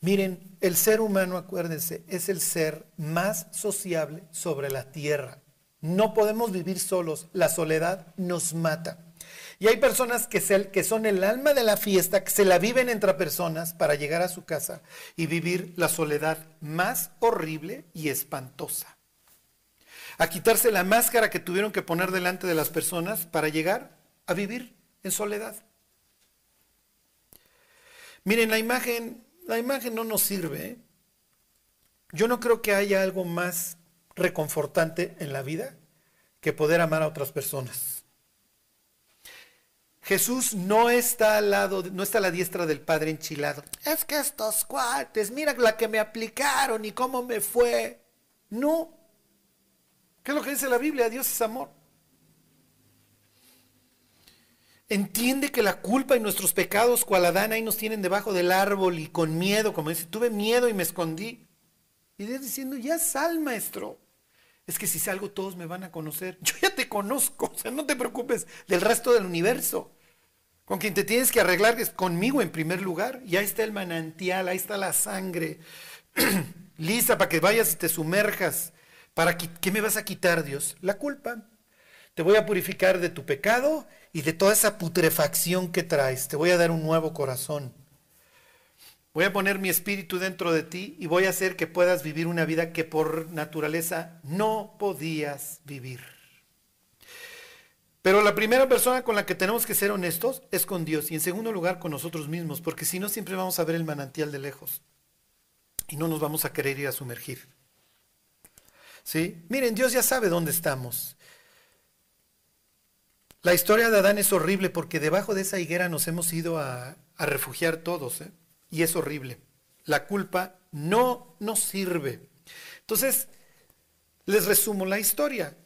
Miren, el ser humano, acuérdense, es el ser más sociable sobre la tierra. No podemos vivir solos, la soledad nos mata. Y hay personas que, son el alma de la fiesta, que se la viven entre personas para llegar a su casa y vivir la soledad más horrible y espantosa. A quitarse la máscara que tuvieron que poner delante de las personas para llegar a vivir en soledad. Miren, la imagen, la imagen no nos sirve. ¿eh? Yo no creo que haya algo más reconfortante en la vida que poder amar a otras personas. Jesús no está al lado, no está a la diestra del Padre enchilado. Es que estos cuates, mira la que me aplicaron y cómo me fue. No. ¿Qué es lo que dice la Biblia? Dios es amor. Entiende que la culpa y nuestros pecados, cual Adán, ahí nos tienen debajo del árbol y con miedo, como dice, tuve miedo y me escondí. Y Dios diciendo, ya sal, maestro. Es que si salgo todos me van a conocer. Yo ya te conozco, o sea, no te preocupes del resto del universo. Con quien te tienes que arreglar es conmigo en primer lugar. Y ahí está el manantial, ahí está la sangre. Lista para que vayas y te sumerjas. ¿Para qué me vas a quitar, Dios? La culpa. Te voy a purificar de tu pecado y de toda esa putrefacción que traes. Te voy a dar un nuevo corazón. Voy a poner mi espíritu dentro de ti y voy a hacer que puedas vivir una vida que por naturaleza no podías vivir. Pero la primera persona con la que tenemos que ser honestos es con Dios y en segundo lugar con nosotros mismos, porque si no siempre vamos a ver el manantial de lejos y no nos vamos a querer ir a sumergir. ¿Sí? Miren, Dios ya sabe dónde estamos. La historia de Adán es horrible porque debajo de esa higuera nos hemos ido a, a refugiar todos. ¿eh? y es horrible. La culpa no nos sirve. Entonces, les resumo la historia.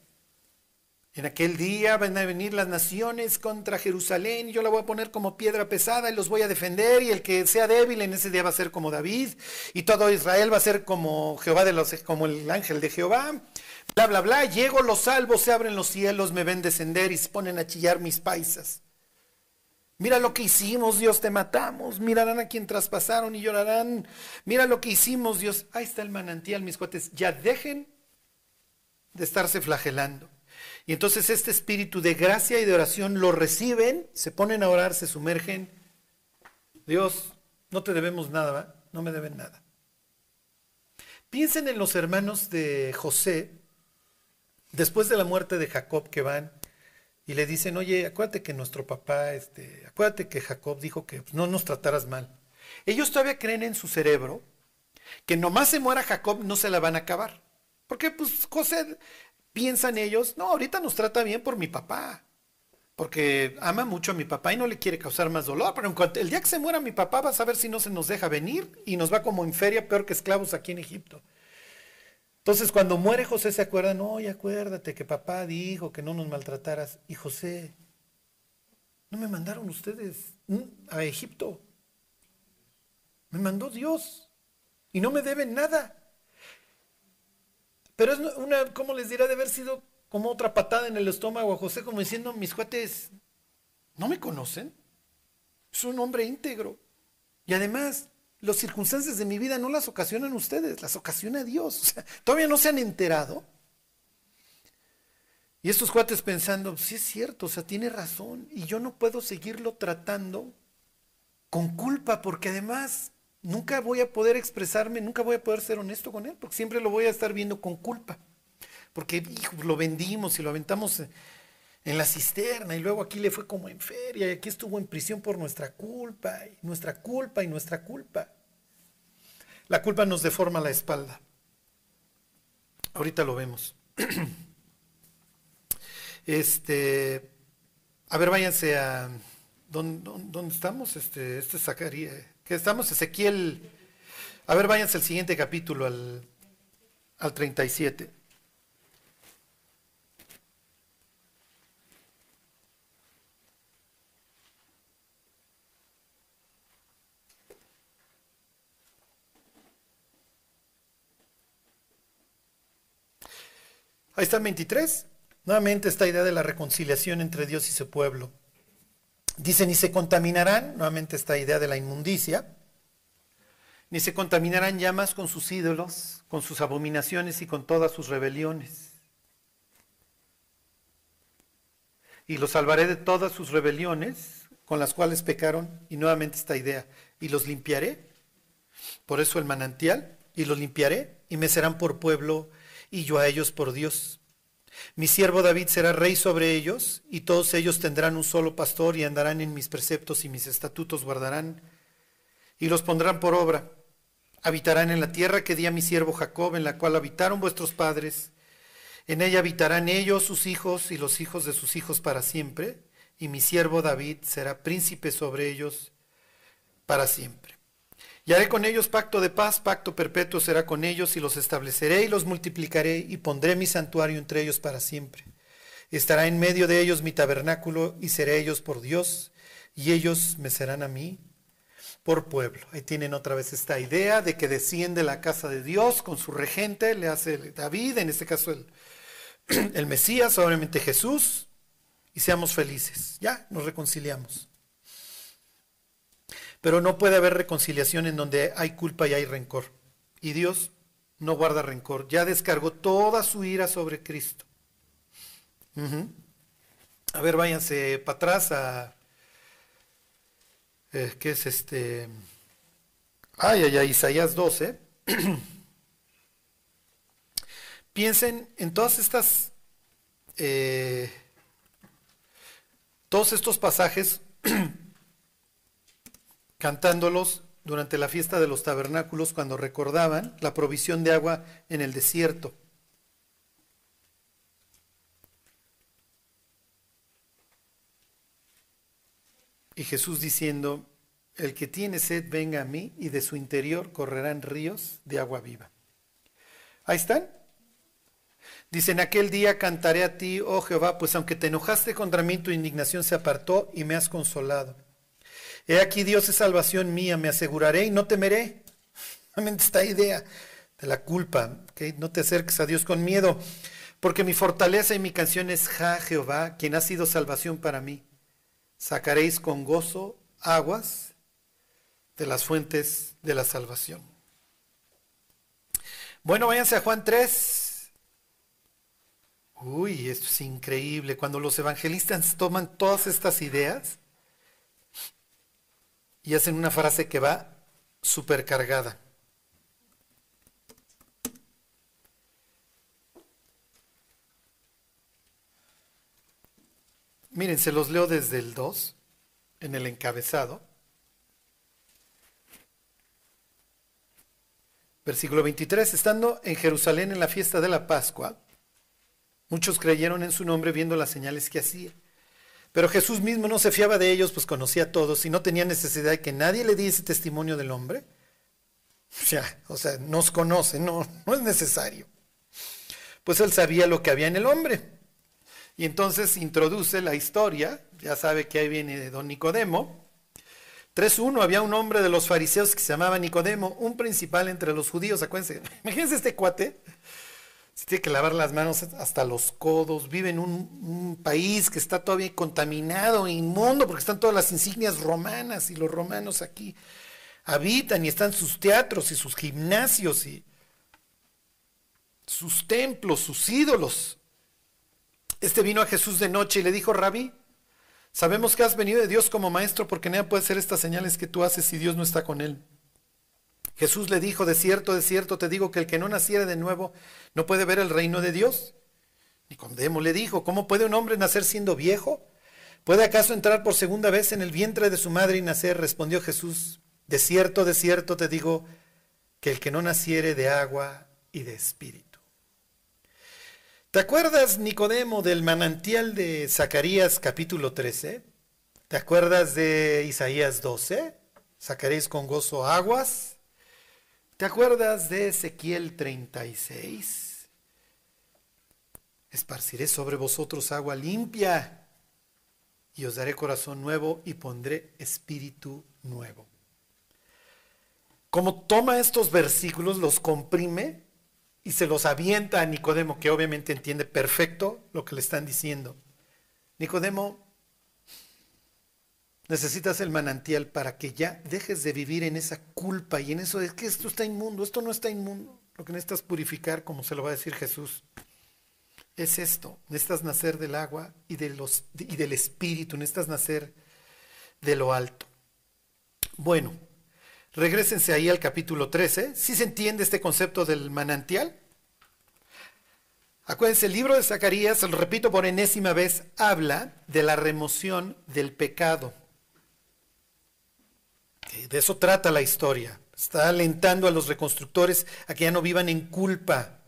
En aquel día van a venir las naciones contra Jerusalén, yo la voy a poner como piedra pesada y los voy a defender, y el que sea débil en ese día va a ser como David, y todo Israel va a ser como Jehová de los, como el ángel de Jehová. Bla bla bla, llego, los salvo, se abren los cielos, me ven descender y se ponen a chillar mis paisas. Mira lo que hicimos, Dios, te matamos. Mirarán a quien traspasaron y llorarán. Mira lo que hicimos, Dios. Ahí está el manantial, mis cuates. Ya dejen de estarse flagelando. Y entonces este espíritu de gracia y de oración lo reciben, se ponen a orar, se sumergen. Dios, no te debemos nada, no me deben nada. Piensen en los hermanos de José, después de la muerte de Jacob, que van y le dicen, oye, acuérdate que nuestro papá, este, acuérdate que Jacob dijo que no nos trataras mal. Ellos todavía creen en su cerebro que nomás se muera Jacob no se la van a acabar. Porque pues José, piensan ellos, no, ahorita nos trata bien por mi papá. Porque ama mucho a mi papá y no le quiere causar más dolor. Pero en cuanto, el día que se muera mi papá, vas a ver si no se nos deja venir y nos va como en feria peor que esclavos aquí en Egipto. Entonces cuando muere José se acuerda, no, y acuérdate que papá dijo que no nos maltrataras. Y José, no me mandaron ustedes a Egipto. Me mandó Dios. Y no me deben nada. Pero es una, ¿cómo les dirá? De haber sido como otra patada en el estómago a José, como diciendo, mis cuates, ¿no me conocen? Es un hombre íntegro. Y además, las circunstancias de mi vida no las ocasionan ustedes, las ocasiona Dios. Todavía no se han enterado. Y estos cuates pensando, sí es cierto, o sea, tiene razón. Y yo no puedo seguirlo tratando con culpa, porque además nunca voy a poder expresarme, nunca voy a poder ser honesto con él, porque siempre lo voy a estar viendo con culpa. Porque hijo, lo vendimos y lo aventamos en la cisterna y luego aquí le fue como en feria y aquí estuvo en prisión por nuestra culpa y nuestra culpa y nuestra culpa. La culpa nos deforma la espalda. Ahorita lo vemos. Este, a ver, váyanse a ¿dónde, estamos? Este, este Zacarías, que estamos Ezequiel. A ver, váyanse al siguiente capítulo al al 37. Ahí está el 23. Nuevamente esta idea de la reconciliación entre Dios y su pueblo. Dice, ni se contaminarán, nuevamente esta idea de la inmundicia, ni se contaminarán llamas con sus ídolos, con sus abominaciones y con todas sus rebeliones. Y los salvaré de todas sus rebeliones con las cuales pecaron, y nuevamente esta idea, y los limpiaré, por eso el manantial, y los limpiaré, y me serán por pueblo, y yo a ellos por Dios. Mi siervo David será rey sobre ellos, y todos ellos tendrán un solo pastor y andarán en mis preceptos y mis estatutos guardarán, y los pondrán por obra. Habitarán en la tierra que di a mi siervo Jacob, en la cual habitaron vuestros padres, En ella habitarán ellos, sus hijos y los hijos de sus hijos para siempre, y mi siervo David será príncipe sobre ellos para siempre. Y haré con ellos pacto de paz, pacto perpetuo será con ellos, y los estableceré y los multiplicaré, y pondré mi santuario entre ellos para siempre. Estará en medio de ellos mi tabernáculo, y seré ellos por Dios, y ellos me serán a mí por pueblo. Ahí tienen otra vez esta idea de que desciende la casa de Dios con su regente, le hace David, en este caso el, el Mesías, obviamente Jesús, y seamos felices. Ya, nos reconciliamos. Pero no puede haber reconciliación en donde hay culpa y hay rencor. Y Dios no guarda rencor. Ya descargó toda su ira sobre Cristo. A ver, váyanse para atrás a eh, ¿qué es este? Ay, ay, ay, Isaías 12. Piensen en todas estas, eh, todos estos pasajes, cantándolos durante la fiesta de los tabernáculos cuando recordaban la provisión de agua en el desierto. Y Jesús diciendo, el que tiene sed venga a mí y de su interior correrán ríos de agua viva. Ahí están. Dice, en aquel día cantaré a ti, oh Jehová, pues aunque te enojaste contra mí, tu indignación se apartó y me has consolado. He aquí Dios es salvación mía, me aseguraré y no temeré. esta idea de la culpa, que no te acerques a Dios con miedo, porque mi fortaleza y mi canción es Ja Jehová, quien ha sido salvación para mí sacaréis con gozo aguas de las fuentes de la salvación. Bueno, váyanse a Juan 3. Uy, esto es increíble. Cuando los evangelistas toman todas estas ideas y hacen una frase que va supercargada. Miren, se los leo desde el 2, en el encabezado. Versículo 23, estando en Jerusalén en la fiesta de la Pascua, muchos creyeron en su nombre viendo las señales que hacía. Pero Jesús mismo no se fiaba de ellos, pues conocía a todos y no tenía necesidad de que nadie le diese testimonio del hombre. O sea, o sea, nos conoce, no, no es necesario. Pues él sabía lo que había en el hombre. Y entonces introduce la historia, ya sabe que ahí viene don Nicodemo. 3.1, había un hombre de los fariseos que se llamaba Nicodemo, un principal entre los judíos, acuérdense, imagínense este cuate, se tiene que lavar las manos hasta los codos, vive en un, país que está todavía contaminado, inmundo, porque están todas las insignias romanas y los romanos aquí habitan y están sus teatros y sus gimnasios y sus templos, sus ídolos. Este vino a Jesús de noche y le dijo, Rabí, sabemos que has venido de Dios como maestro porque nadie puede hacer estas señales que tú haces si Dios no está con él. Jesús le dijo, de cierto, de cierto, te digo que el que no naciere de nuevo no puede ver el reino de Dios. Nicodemo le dijo, ¿cómo puede un hombre nacer siendo viejo? ¿Puede acaso entrar por segunda vez en el vientre de su madre y nacer? Respondió Jesús, de cierto, de cierto te digo que el que no naciere de agua y de espíritu ¿Te acuerdas, Nicodemo, del manantial de Zacarías capítulo 13? ¿Te acuerdas de Isaías 12? Sacaréis con gozo aguas. ¿Te acuerdas de Ezequiel 36? Esparciré sobre vosotros agua limpia y os daré corazón nuevo y pondré espíritu nuevo. Como toma estos versículos, los comprime y se los avienta a Nicodemo, que obviamente entiende perfecto lo que le están diciendo. Nicodemo, necesitas el manantial para que ya dejes de vivir en esa culpa y en eso de que esto está inmundo, esto no está inmundo. Lo que necesitas purificar, como se lo va a decir Jesús, es esto. Necesitas nacer del agua y, del espíritu, necesitas nacer de lo alto. Bueno, Regrésense ahí al capítulo 13. ¿Sí se entiende este concepto del manantial? Acuérdense, el libro de Zacarías, lo repito por enésima vez, habla de la remoción del pecado. De eso trata la historia. Está alentando a los reconstructores a que ya no vivan en culpa.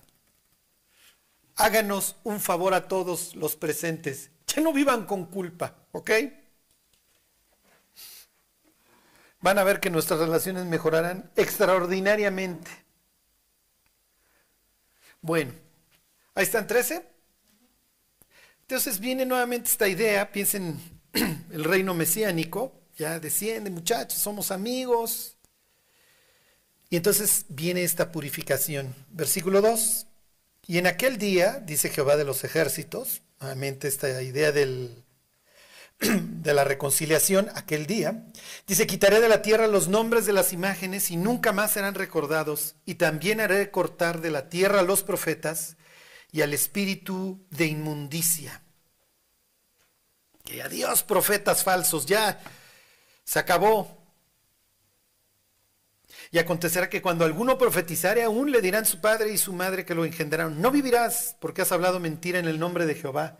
háganos un favor a todos los presentes. Ya no vivan con culpa, ¿ok? Van a ver que nuestras relaciones mejorarán extraordinariamente. Bueno, ahí están 13. Entonces viene nuevamente esta idea, piensen el reino mesiánico, ya desciende muchachos, somos amigos. Y entonces viene esta purificación. Versículo 2. Y en aquel día, dice Jehová de los ejércitos, nuevamente esta idea del, de la reconciliación, aquel día, dice, quitaré de la tierra los nombres de las imágenes y nunca más serán recordados, y también haré cortar de la tierra a los profetas y al espíritu de inmundicia. Que adiós profetas falsos, ya se acabó. Y acontecerá que cuando alguno profetizare, aún le dirán su padre y su madre que lo engendraron, no vivirás porque has hablado mentira en el nombre de Jehová.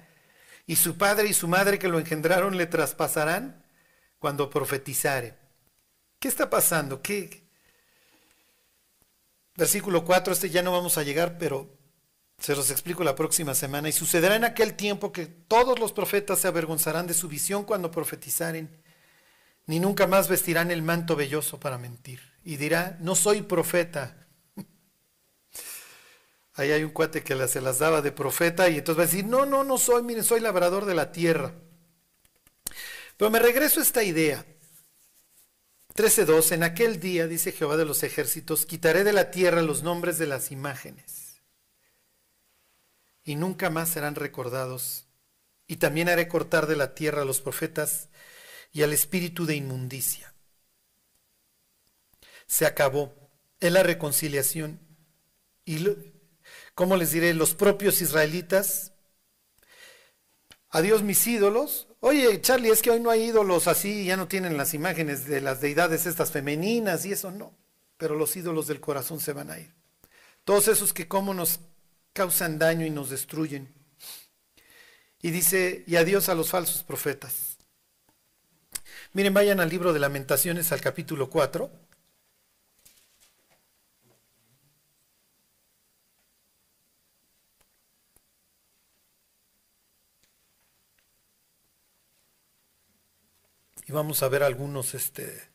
Y su padre y su madre que lo engendraron le traspasarán cuando profetizare. ¿Qué está pasando? ¿Qué? Versículo 4, este ya no vamos a llegar, pero se los explico la próxima semana. Y sucederá en aquel tiempo que todos los profetas se avergonzarán de su visión cuando profetizaren, ni nunca más vestirán el manto velloso para mentir. Y dirá, no soy profeta. Ahí hay un cuate que se las daba de profeta y entonces va a decir, no, no, no soy, miren, soy labrador de la tierra. Pero me regreso a esta idea. 13.2, en aquel día, dice Jehová de los ejércitos, quitaré de la tierra los nombres de las imágenes y nunca más serán recordados. Y también haré cortar de la tierra a los profetas y al espíritu de inmundicia. Se acabó. Es la reconciliación. Y, ¿cómo les diré? Los propios israelitas. Adiós mis ídolos. Oye, Charlie, es que hoy no hay ídolos así, ya no tienen las imágenes de las deidades estas femeninas y eso no. Pero los ídolos del corazón se van a ir. Todos esos que como nos causan daño y nos destruyen. Y dice, y adiós a los falsos profetas. Miren, vayan al libro de lamentaciones al capítulo 4. Y vamos a ver algunos este,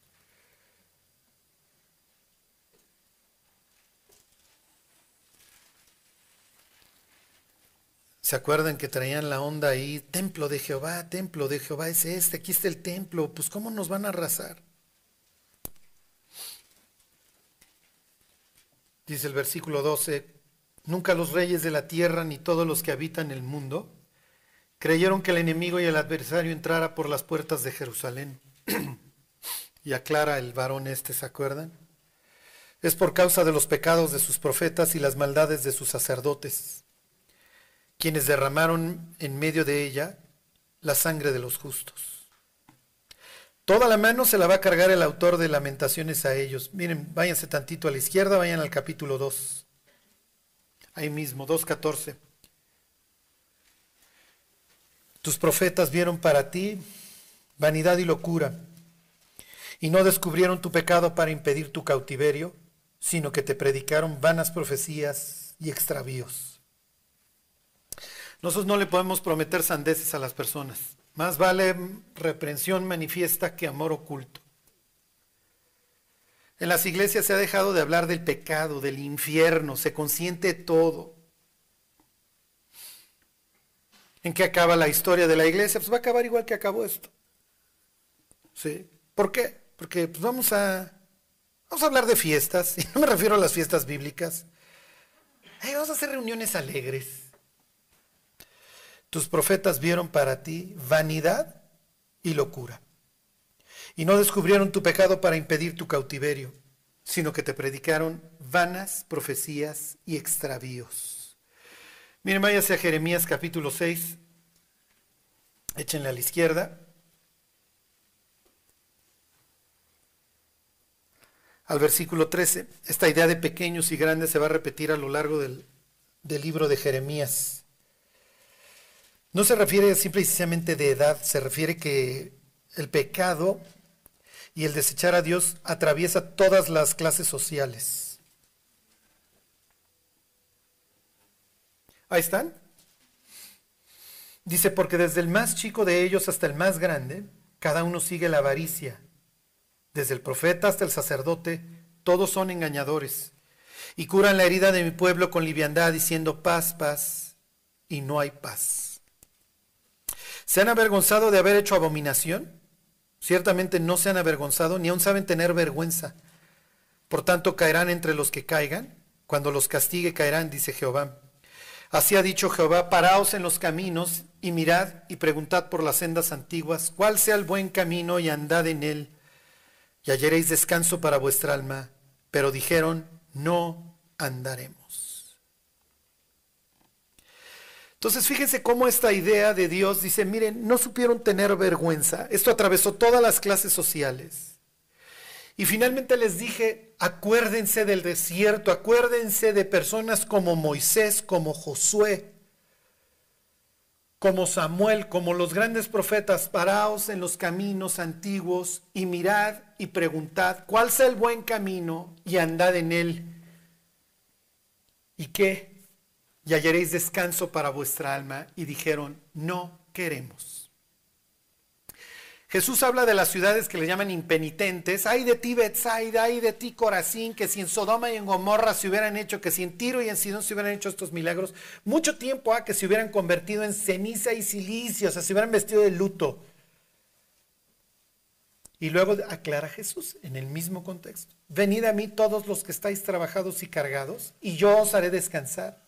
¿Se acuerdan que traían la onda ahí? Templo de Jehová, templo de Jehová es este, aquí está el templo, pues ¿cómo nos van a arrasar? Dice el versículo 12, nunca los reyes de la tierra ni todos los que habitan el mundo creyeron que el enemigo y el adversario entrara por las puertas de Jerusalén. y aclara el varón este, ¿se acuerdan? Es por causa de los pecados de sus profetas y las maldades de sus sacerdotes quienes derramaron en medio de ella la sangre de los justos. Toda la mano se la va a cargar el autor de lamentaciones a ellos. Miren, váyanse tantito a la izquierda, vayan al capítulo 2. Ahí mismo, 2.14. Tus profetas vieron para ti vanidad y locura, y no descubrieron tu pecado para impedir tu cautiverio, sino que te predicaron vanas profecías y extravíos. Nosotros no le podemos prometer sandeces a las personas. Más vale reprensión manifiesta que amor oculto. En las iglesias se ha dejado de hablar del pecado, del infierno, se consiente todo. ¿En qué acaba la historia de la iglesia? Pues va a acabar igual que acabó esto. ¿Sí? ¿Por qué? Porque pues vamos a, vamos a hablar de fiestas, y no me refiero a las fiestas bíblicas. vamos a hacer reuniones alegres. Tus profetas vieron para ti vanidad y locura. Y no descubrieron tu pecado para impedir tu cautiverio, sino que te predicaron vanas profecías y extravíos. Miren, váyase a Jeremías capítulo 6. Échenle a la izquierda. Al versículo 13. Esta idea de pequeños y grandes se va a repetir a lo largo del, del libro de Jeremías. No se refiere simplemente de edad, se refiere que el pecado y el desechar a Dios atraviesa todas las clases sociales. Ahí están. Dice, porque desde el más chico de ellos hasta el más grande, cada uno sigue la avaricia. Desde el profeta hasta el sacerdote, todos son engañadores. Y curan la herida de mi pueblo con liviandad, diciendo paz, paz, y no hay paz. ¿Se han avergonzado de haber hecho abominación? Ciertamente no se han avergonzado, ni aún saben tener vergüenza. Por tanto, caerán entre los que caigan. Cuando los castigue, caerán, dice Jehová. Así ha dicho Jehová, paraos en los caminos y mirad y preguntad por las sendas antiguas, cuál sea el buen camino y andad en él, y hallaréis descanso para vuestra alma. Pero dijeron, no andaremos. Entonces fíjense cómo esta idea de Dios dice, miren, no supieron tener vergüenza. Esto atravesó todas las clases sociales. Y finalmente les dije, acuérdense del desierto, acuérdense de personas como Moisés, como Josué, como Samuel, como los grandes profetas, paraos en los caminos antiguos y mirad y preguntad cuál sea el buen camino y andad en él. ¿Y qué? Y hallaréis descanso para vuestra alma. Y dijeron, no queremos. Jesús habla de las ciudades que le llaman impenitentes. Hay de ti, Bethsaida, hay de ti, Corazín, que si en Sodoma y en Gomorra se hubieran hecho, que si en Tiro y en Sidón se hubieran hecho estos milagros, mucho tiempo ha que se hubieran convertido en ceniza y silicio, o sea, se hubieran vestido de luto. Y luego aclara Jesús en el mismo contexto. Venid a mí todos los que estáis trabajados y cargados, y yo os haré descansar.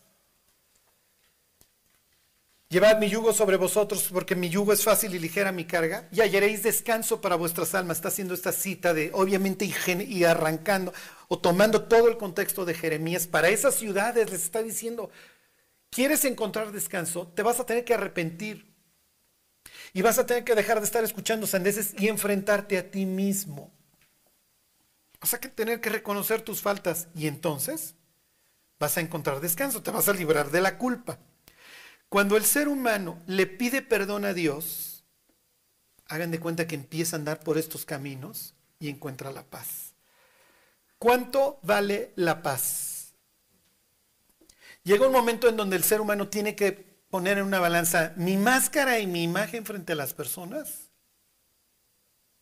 Llevad mi yugo sobre vosotros, porque mi yugo es fácil y ligera mi carga, y hallaréis descanso para vuestras almas. Está haciendo esta cita de, obviamente, y arrancando o tomando todo el contexto de Jeremías. Para esas ciudades les está diciendo, ¿quieres encontrar descanso? Te vas a tener que arrepentir. Y vas a tener que dejar de estar escuchando sandeces y enfrentarte a ti mismo. Vas a tener que reconocer tus faltas y entonces vas a encontrar descanso, te vas a librar de la culpa. Cuando el ser humano le pide perdón a Dios, hagan de cuenta que empieza a andar por estos caminos y encuentra la paz. ¿Cuánto vale la paz? Llega un momento en donde el ser humano tiene que poner en una balanza mi máscara y mi imagen frente a las personas.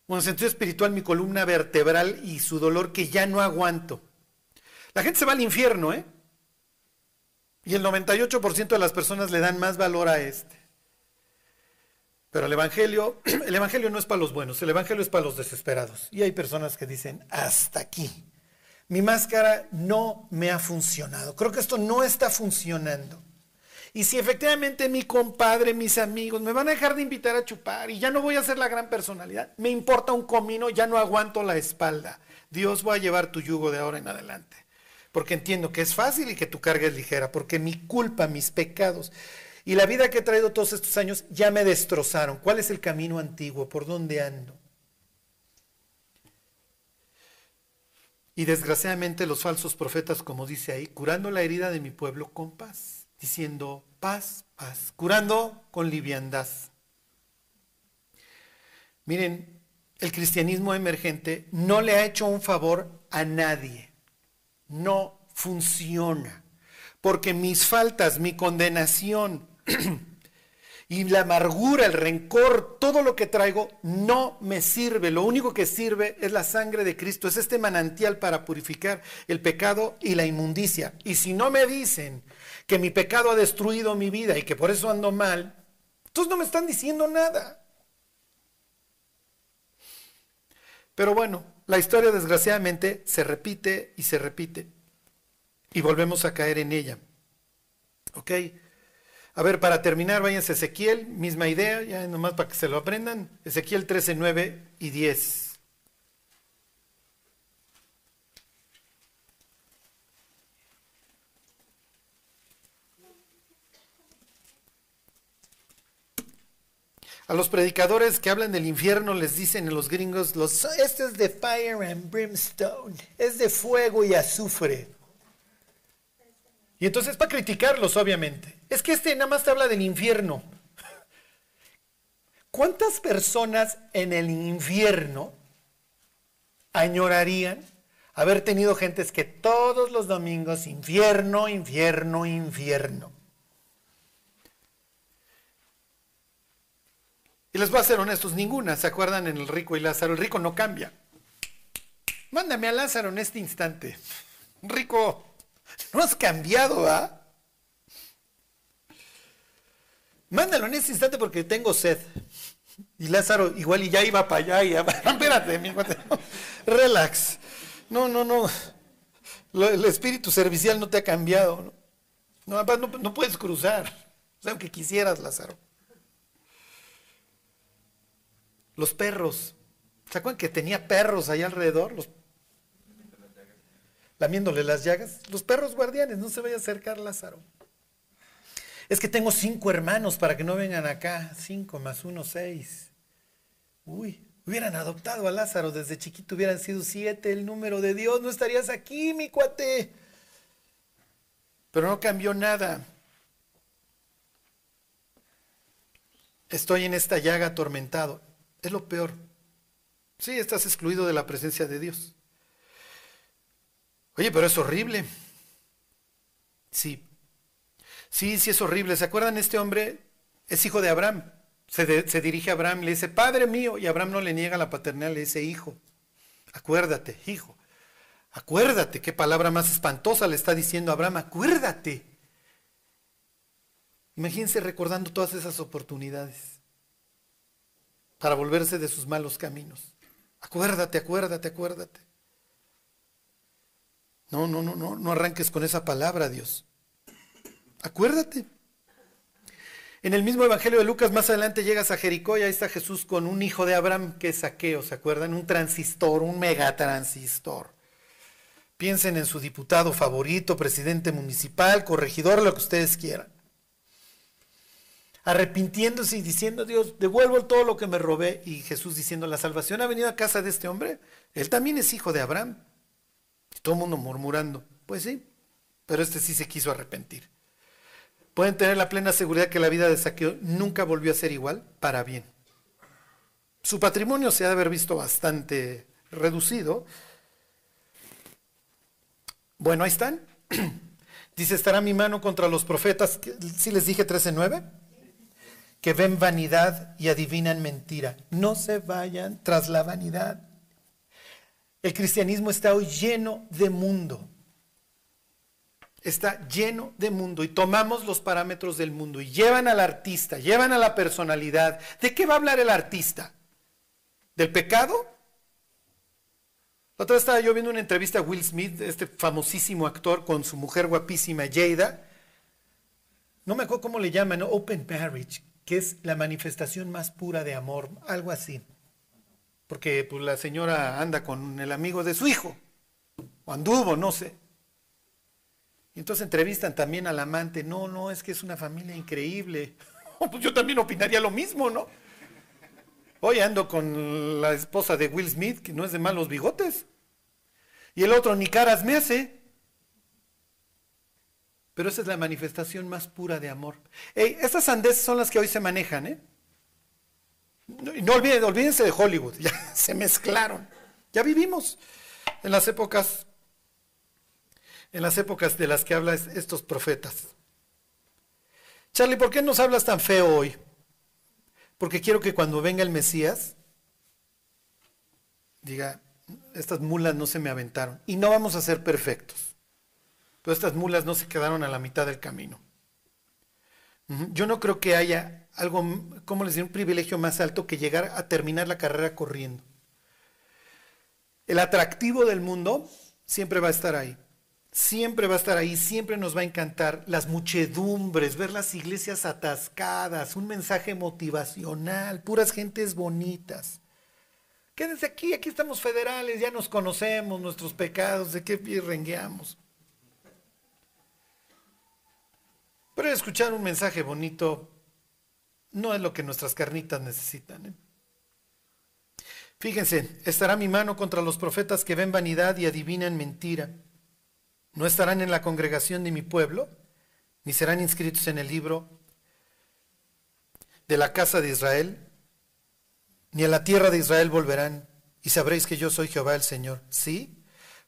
Bueno, en sentido espiritual, mi columna vertebral y su dolor que ya no aguanto. La gente se va al infierno, ¿eh? Y el 98% de las personas le dan más valor a este. Pero el Evangelio, el Evangelio no es para los buenos, el Evangelio es para los desesperados. Y hay personas que dicen, hasta aquí. Mi máscara no me ha funcionado. Creo que esto no está funcionando. Y si efectivamente mi compadre, mis amigos me van a dejar de invitar a chupar y ya no voy a ser la gran personalidad, me importa un comino, ya no aguanto la espalda. Dios va a llevar tu yugo de ahora en adelante porque entiendo que es fácil y que tu carga es ligera, porque mi culpa, mis pecados y la vida que he traído todos estos años ya me destrozaron. ¿Cuál es el camino antiguo? ¿Por dónde ando? Y desgraciadamente los falsos profetas, como dice ahí, curando la herida de mi pueblo con paz, diciendo paz, paz, curando con liviandad. Miren, el cristianismo emergente no le ha hecho un favor a nadie no funciona. Porque mis faltas, mi condenación y la amargura, el rencor, todo lo que traigo no me sirve. Lo único que sirve es la sangre de Cristo. Es este manantial para purificar el pecado y la inmundicia. Y si no me dicen que mi pecado ha destruido mi vida y que por eso ando mal, entonces no me están diciendo nada. Pero bueno, la historia desgraciadamente se repite y se repite. Y volvemos a caer en ella. ¿Ok? A ver, para terminar, váyanse a Ezequiel, misma idea, ya nomás para que se lo aprendan. Ezequiel 13, 9 y 10. A los predicadores que hablan del infierno les dicen en los gringos, los, este es de fire and brimstone, es de fuego y azufre. Y entonces para criticarlos, obviamente. Es que este nada más te habla del infierno. ¿Cuántas personas en el infierno añorarían haber tenido gentes que todos los domingos, infierno, infierno, infierno? Y les voy a ser honestos, ninguna. ¿Se acuerdan en el rico y Lázaro? El rico no cambia. Mándame a Lázaro en este instante. Rico, no has cambiado, ¿ah? Mándalo en este instante porque tengo sed. Y Lázaro igual y ya iba para allá y ya, espérate, mi relax. No, no, no. El espíritu servicial no te ha cambiado. No, no, no puedes cruzar. O sea, aunque quisieras, Lázaro. Los perros. ¿Se acuerdan que tenía perros ahí alrededor? Los... Lamiéndole las llagas. Los perros guardianes, no se vaya a acercar Lázaro. Es que tengo cinco hermanos para que no vengan acá. Cinco más uno, seis. Uy, hubieran adoptado a Lázaro desde chiquito, hubieran sido siete el número de Dios. No estarías aquí, mi cuate. Pero no cambió nada. Estoy en esta llaga atormentado. Es lo peor. Sí, estás excluido de la presencia de Dios. Oye, pero es horrible. Sí. Sí, sí es horrible. ¿Se acuerdan? Este hombre es hijo de Abraham. Se, dirige a Abraham, le dice, Padre mío, y Abraham no le niega la paternidad, le dice, hijo. Acuérdate, hijo. Acuérdate, qué palabra más espantosa le está diciendo Abraham, acuérdate. Imagínense recordando todas esas oportunidades para volverse de sus malos caminos. Acuérdate, acuérdate, acuérdate. No, no, no, no, no arranques con esa palabra, Dios. Acuérdate. En el mismo Evangelio de Lucas, más adelante llegas a Jericó y ahí está Jesús con un hijo de Abraham que es saqueo, ¿se acuerdan? Un transistor, un megatransistor. Piensen en su diputado favorito, presidente municipal, corregidor, lo que ustedes quieran arrepintiéndose y diciendo, Dios, devuelvo todo lo que me robé. Y Jesús diciendo, la salvación ha venido a casa de este hombre. Él también es hijo de Abraham. Todo el mundo murmurando, pues sí, pero este sí se quiso arrepentir. Pueden tener la plena seguridad que la vida de Saqueo nunca volvió a ser igual para bien. Su patrimonio se ha de haber visto bastante reducido. Bueno, ahí están. Dice, estará mi mano contra los profetas. Si les dije 13.9 que ven vanidad y adivinan mentira. No se vayan tras la vanidad. El cristianismo está hoy lleno de mundo. Está lleno de mundo y tomamos los parámetros del mundo y llevan al artista, llevan a la personalidad. ¿De qué va a hablar el artista? ¿Del pecado? La otra vez estaba yo viendo una entrevista a Will Smith, este famosísimo actor, con su mujer guapísima Jada. No me acuerdo cómo le llaman, Open Marriage que es la manifestación más pura de amor, algo así. Porque pues, la señora anda con el amigo de su hijo, o anduvo, no sé. Y entonces entrevistan también al amante, no, no, es que es una familia increíble. pues yo también opinaría lo mismo, ¿no? Hoy ando con la esposa de Will Smith, que no es de malos bigotes. Y el otro ni caras me hace. Pero esa es la manifestación más pura de amor. estas sandeces son las que hoy se manejan, ¿eh? No, no olviden, olvídense de Hollywood, ya se mezclaron. Ya vivimos en las épocas, en las épocas de las que hablan estos profetas. Charlie, ¿por qué nos hablas tan feo hoy? Porque quiero que cuando venga el Mesías, diga, estas mulas no se me aventaron. Y no vamos a ser perfectos. Pero estas mulas no se quedaron a la mitad del camino. Yo no creo que haya algo, ¿cómo les digo? Un privilegio más alto que llegar a terminar la carrera corriendo. El atractivo del mundo siempre va a estar ahí. Siempre va a estar ahí, siempre nos va a encantar las muchedumbres, ver las iglesias atascadas, un mensaje motivacional, puras gentes bonitas. Quédense aquí, aquí estamos federales, ya nos conocemos, nuestros pecados, de qué rengueamos. Pero escuchar un mensaje bonito no es lo que nuestras carnitas necesitan. ¿eh? Fíjense, estará mi mano contra los profetas que ven vanidad y adivinan mentira. No estarán en la congregación de mi pueblo, ni serán inscritos en el libro de la casa de Israel, ni a la tierra de Israel volverán, y sabréis que yo soy Jehová el Señor. Sí,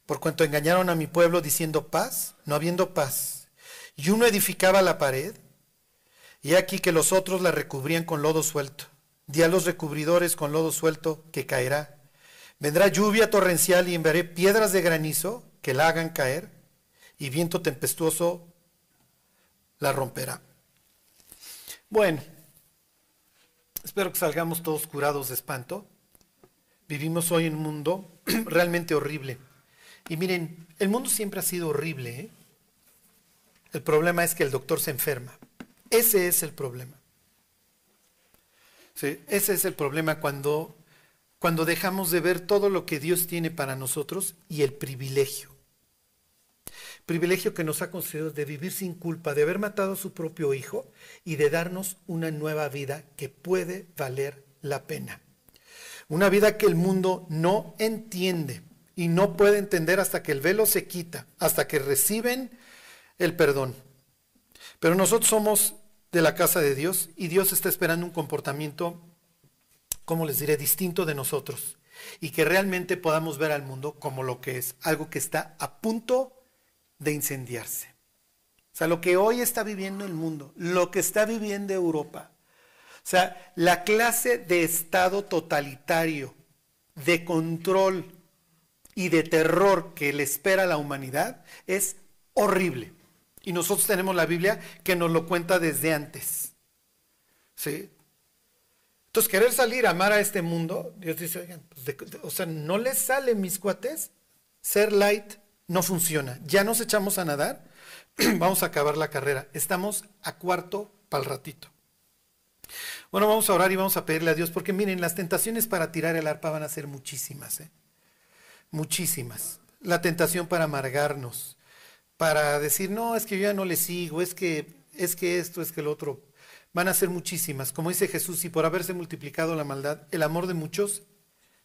por cuanto engañaron a mi pueblo diciendo paz, no habiendo paz y uno edificaba la pared, y aquí que los otros la recubrían con lodo suelto. Di a los recubridores con lodo suelto que caerá. Vendrá lluvia torrencial y enviaré piedras de granizo que la hagan caer, y viento tempestuoso la romperá. Bueno, espero que salgamos todos curados de espanto. Vivimos hoy en un mundo realmente horrible. Y miren, el mundo siempre ha sido horrible. ¿eh? El problema es que el doctor se enferma. Ese es el problema. Sí, ese es el problema cuando, cuando dejamos de ver todo lo que Dios tiene para nosotros y el privilegio. Privilegio que nos ha concedido de vivir sin culpa, de haber matado a su propio hijo y de darnos una nueva vida que puede valer la pena. Una vida que el mundo no entiende y no puede entender hasta que el velo se quita, hasta que reciben el perdón. Pero nosotros somos de la casa de Dios y Dios está esperando un comportamiento, como les diré, distinto de nosotros y que realmente podamos ver al mundo como lo que es, algo que está a punto de incendiarse. O sea, lo que hoy está viviendo el mundo, lo que está viviendo Europa, o sea, la clase de Estado totalitario, de control y de terror que le espera a la humanidad es horrible. Y nosotros tenemos la Biblia que nos lo cuenta desde antes. ¿Sí? Entonces, querer salir a amar a este mundo, Dios dice, oigan, pues o sea, no les sale, mis cuates, ser light no funciona. Ya nos echamos a nadar, vamos a acabar la carrera. Estamos a cuarto para el ratito. Bueno, vamos a orar y vamos a pedirle a Dios, porque miren, las tentaciones para tirar el arpa van a ser muchísimas, ¿eh? muchísimas. La tentación para amargarnos, para decir, no, es que yo ya no le sigo, es que, es que esto, es que el otro. Van a ser muchísimas. Como dice Jesús, y por haberse multiplicado la maldad, el amor de muchos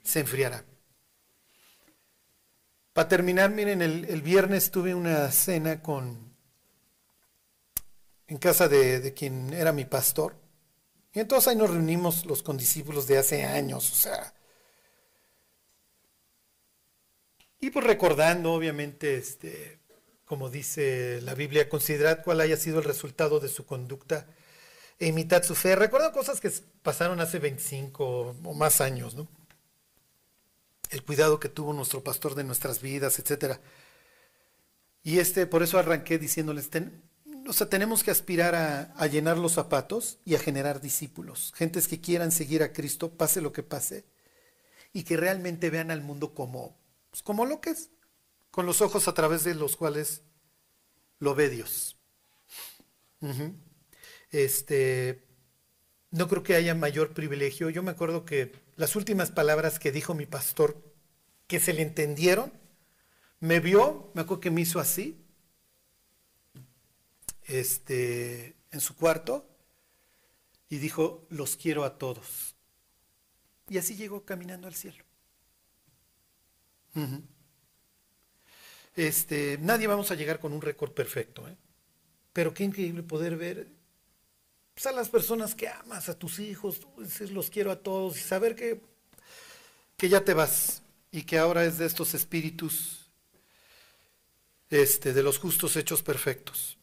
se enfriará. Para terminar, miren, el, el viernes tuve una cena con en casa de, de quien era mi pastor. Y entonces ahí nos reunimos los condiscípulos de hace años, o sea. Y pues recordando, obviamente, este, como dice la Biblia, considerad cuál haya sido el resultado de su conducta e imitad su fe. Recuerdo cosas que pasaron hace 25 o más años, ¿no? El cuidado que tuvo nuestro pastor de nuestras vidas, etcétera. Y este, por eso arranqué diciéndoles, o sea, tenemos que aspirar a, llenar los zapatos y a generar discípulos, gentes que quieran seguir a Cristo, pase lo que pase, y que realmente vean al mundo como, pues, como lo que es, con los ojos a través de los cuales lo ve Dios. Este, no creo que haya mayor privilegio. Yo me acuerdo que las últimas palabras que dijo mi pastor, que se le entendieron, me vio, me acuerdo que me hizo así, este, en su cuarto y dijo, los quiero a todos. Y así llegó caminando al cielo. Este, nadie vamos a llegar con un récord perfecto, ¿eh? pero qué increíble poder ver pues, a las personas que amas, a tus hijos, decir, los quiero a todos y saber que, que ya te vas y que ahora es de estos espíritus este, de los justos hechos perfectos.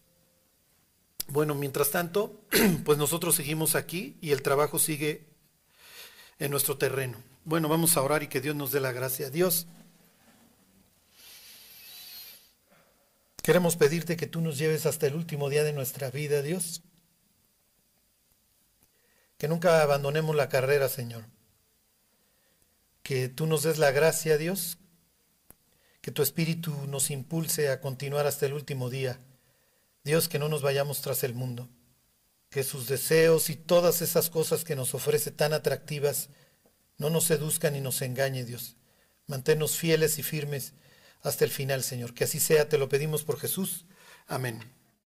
Bueno, mientras tanto, pues nosotros seguimos aquí y el trabajo sigue en nuestro terreno. Bueno, vamos a orar y que Dios nos dé la gracia. Dios, queremos pedirte que tú nos lleves hasta el último día de nuestra vida, Dios. Que nunca abandonemos la carrera, Señor. Que tú nos des la gracia, Dios. Que tu Espíritu nos impulse a continuar hasta el último día Dios, que no nos vayamos tras el mundo, que sus deseos y todas esas cosas que nos ofrece tan atractivas no nos seduzcan y nos engañe, Dios. Manténnos fieles y firmes hasta el final, Señor. Que así sea, te lo pedimos por Jesús. Amén.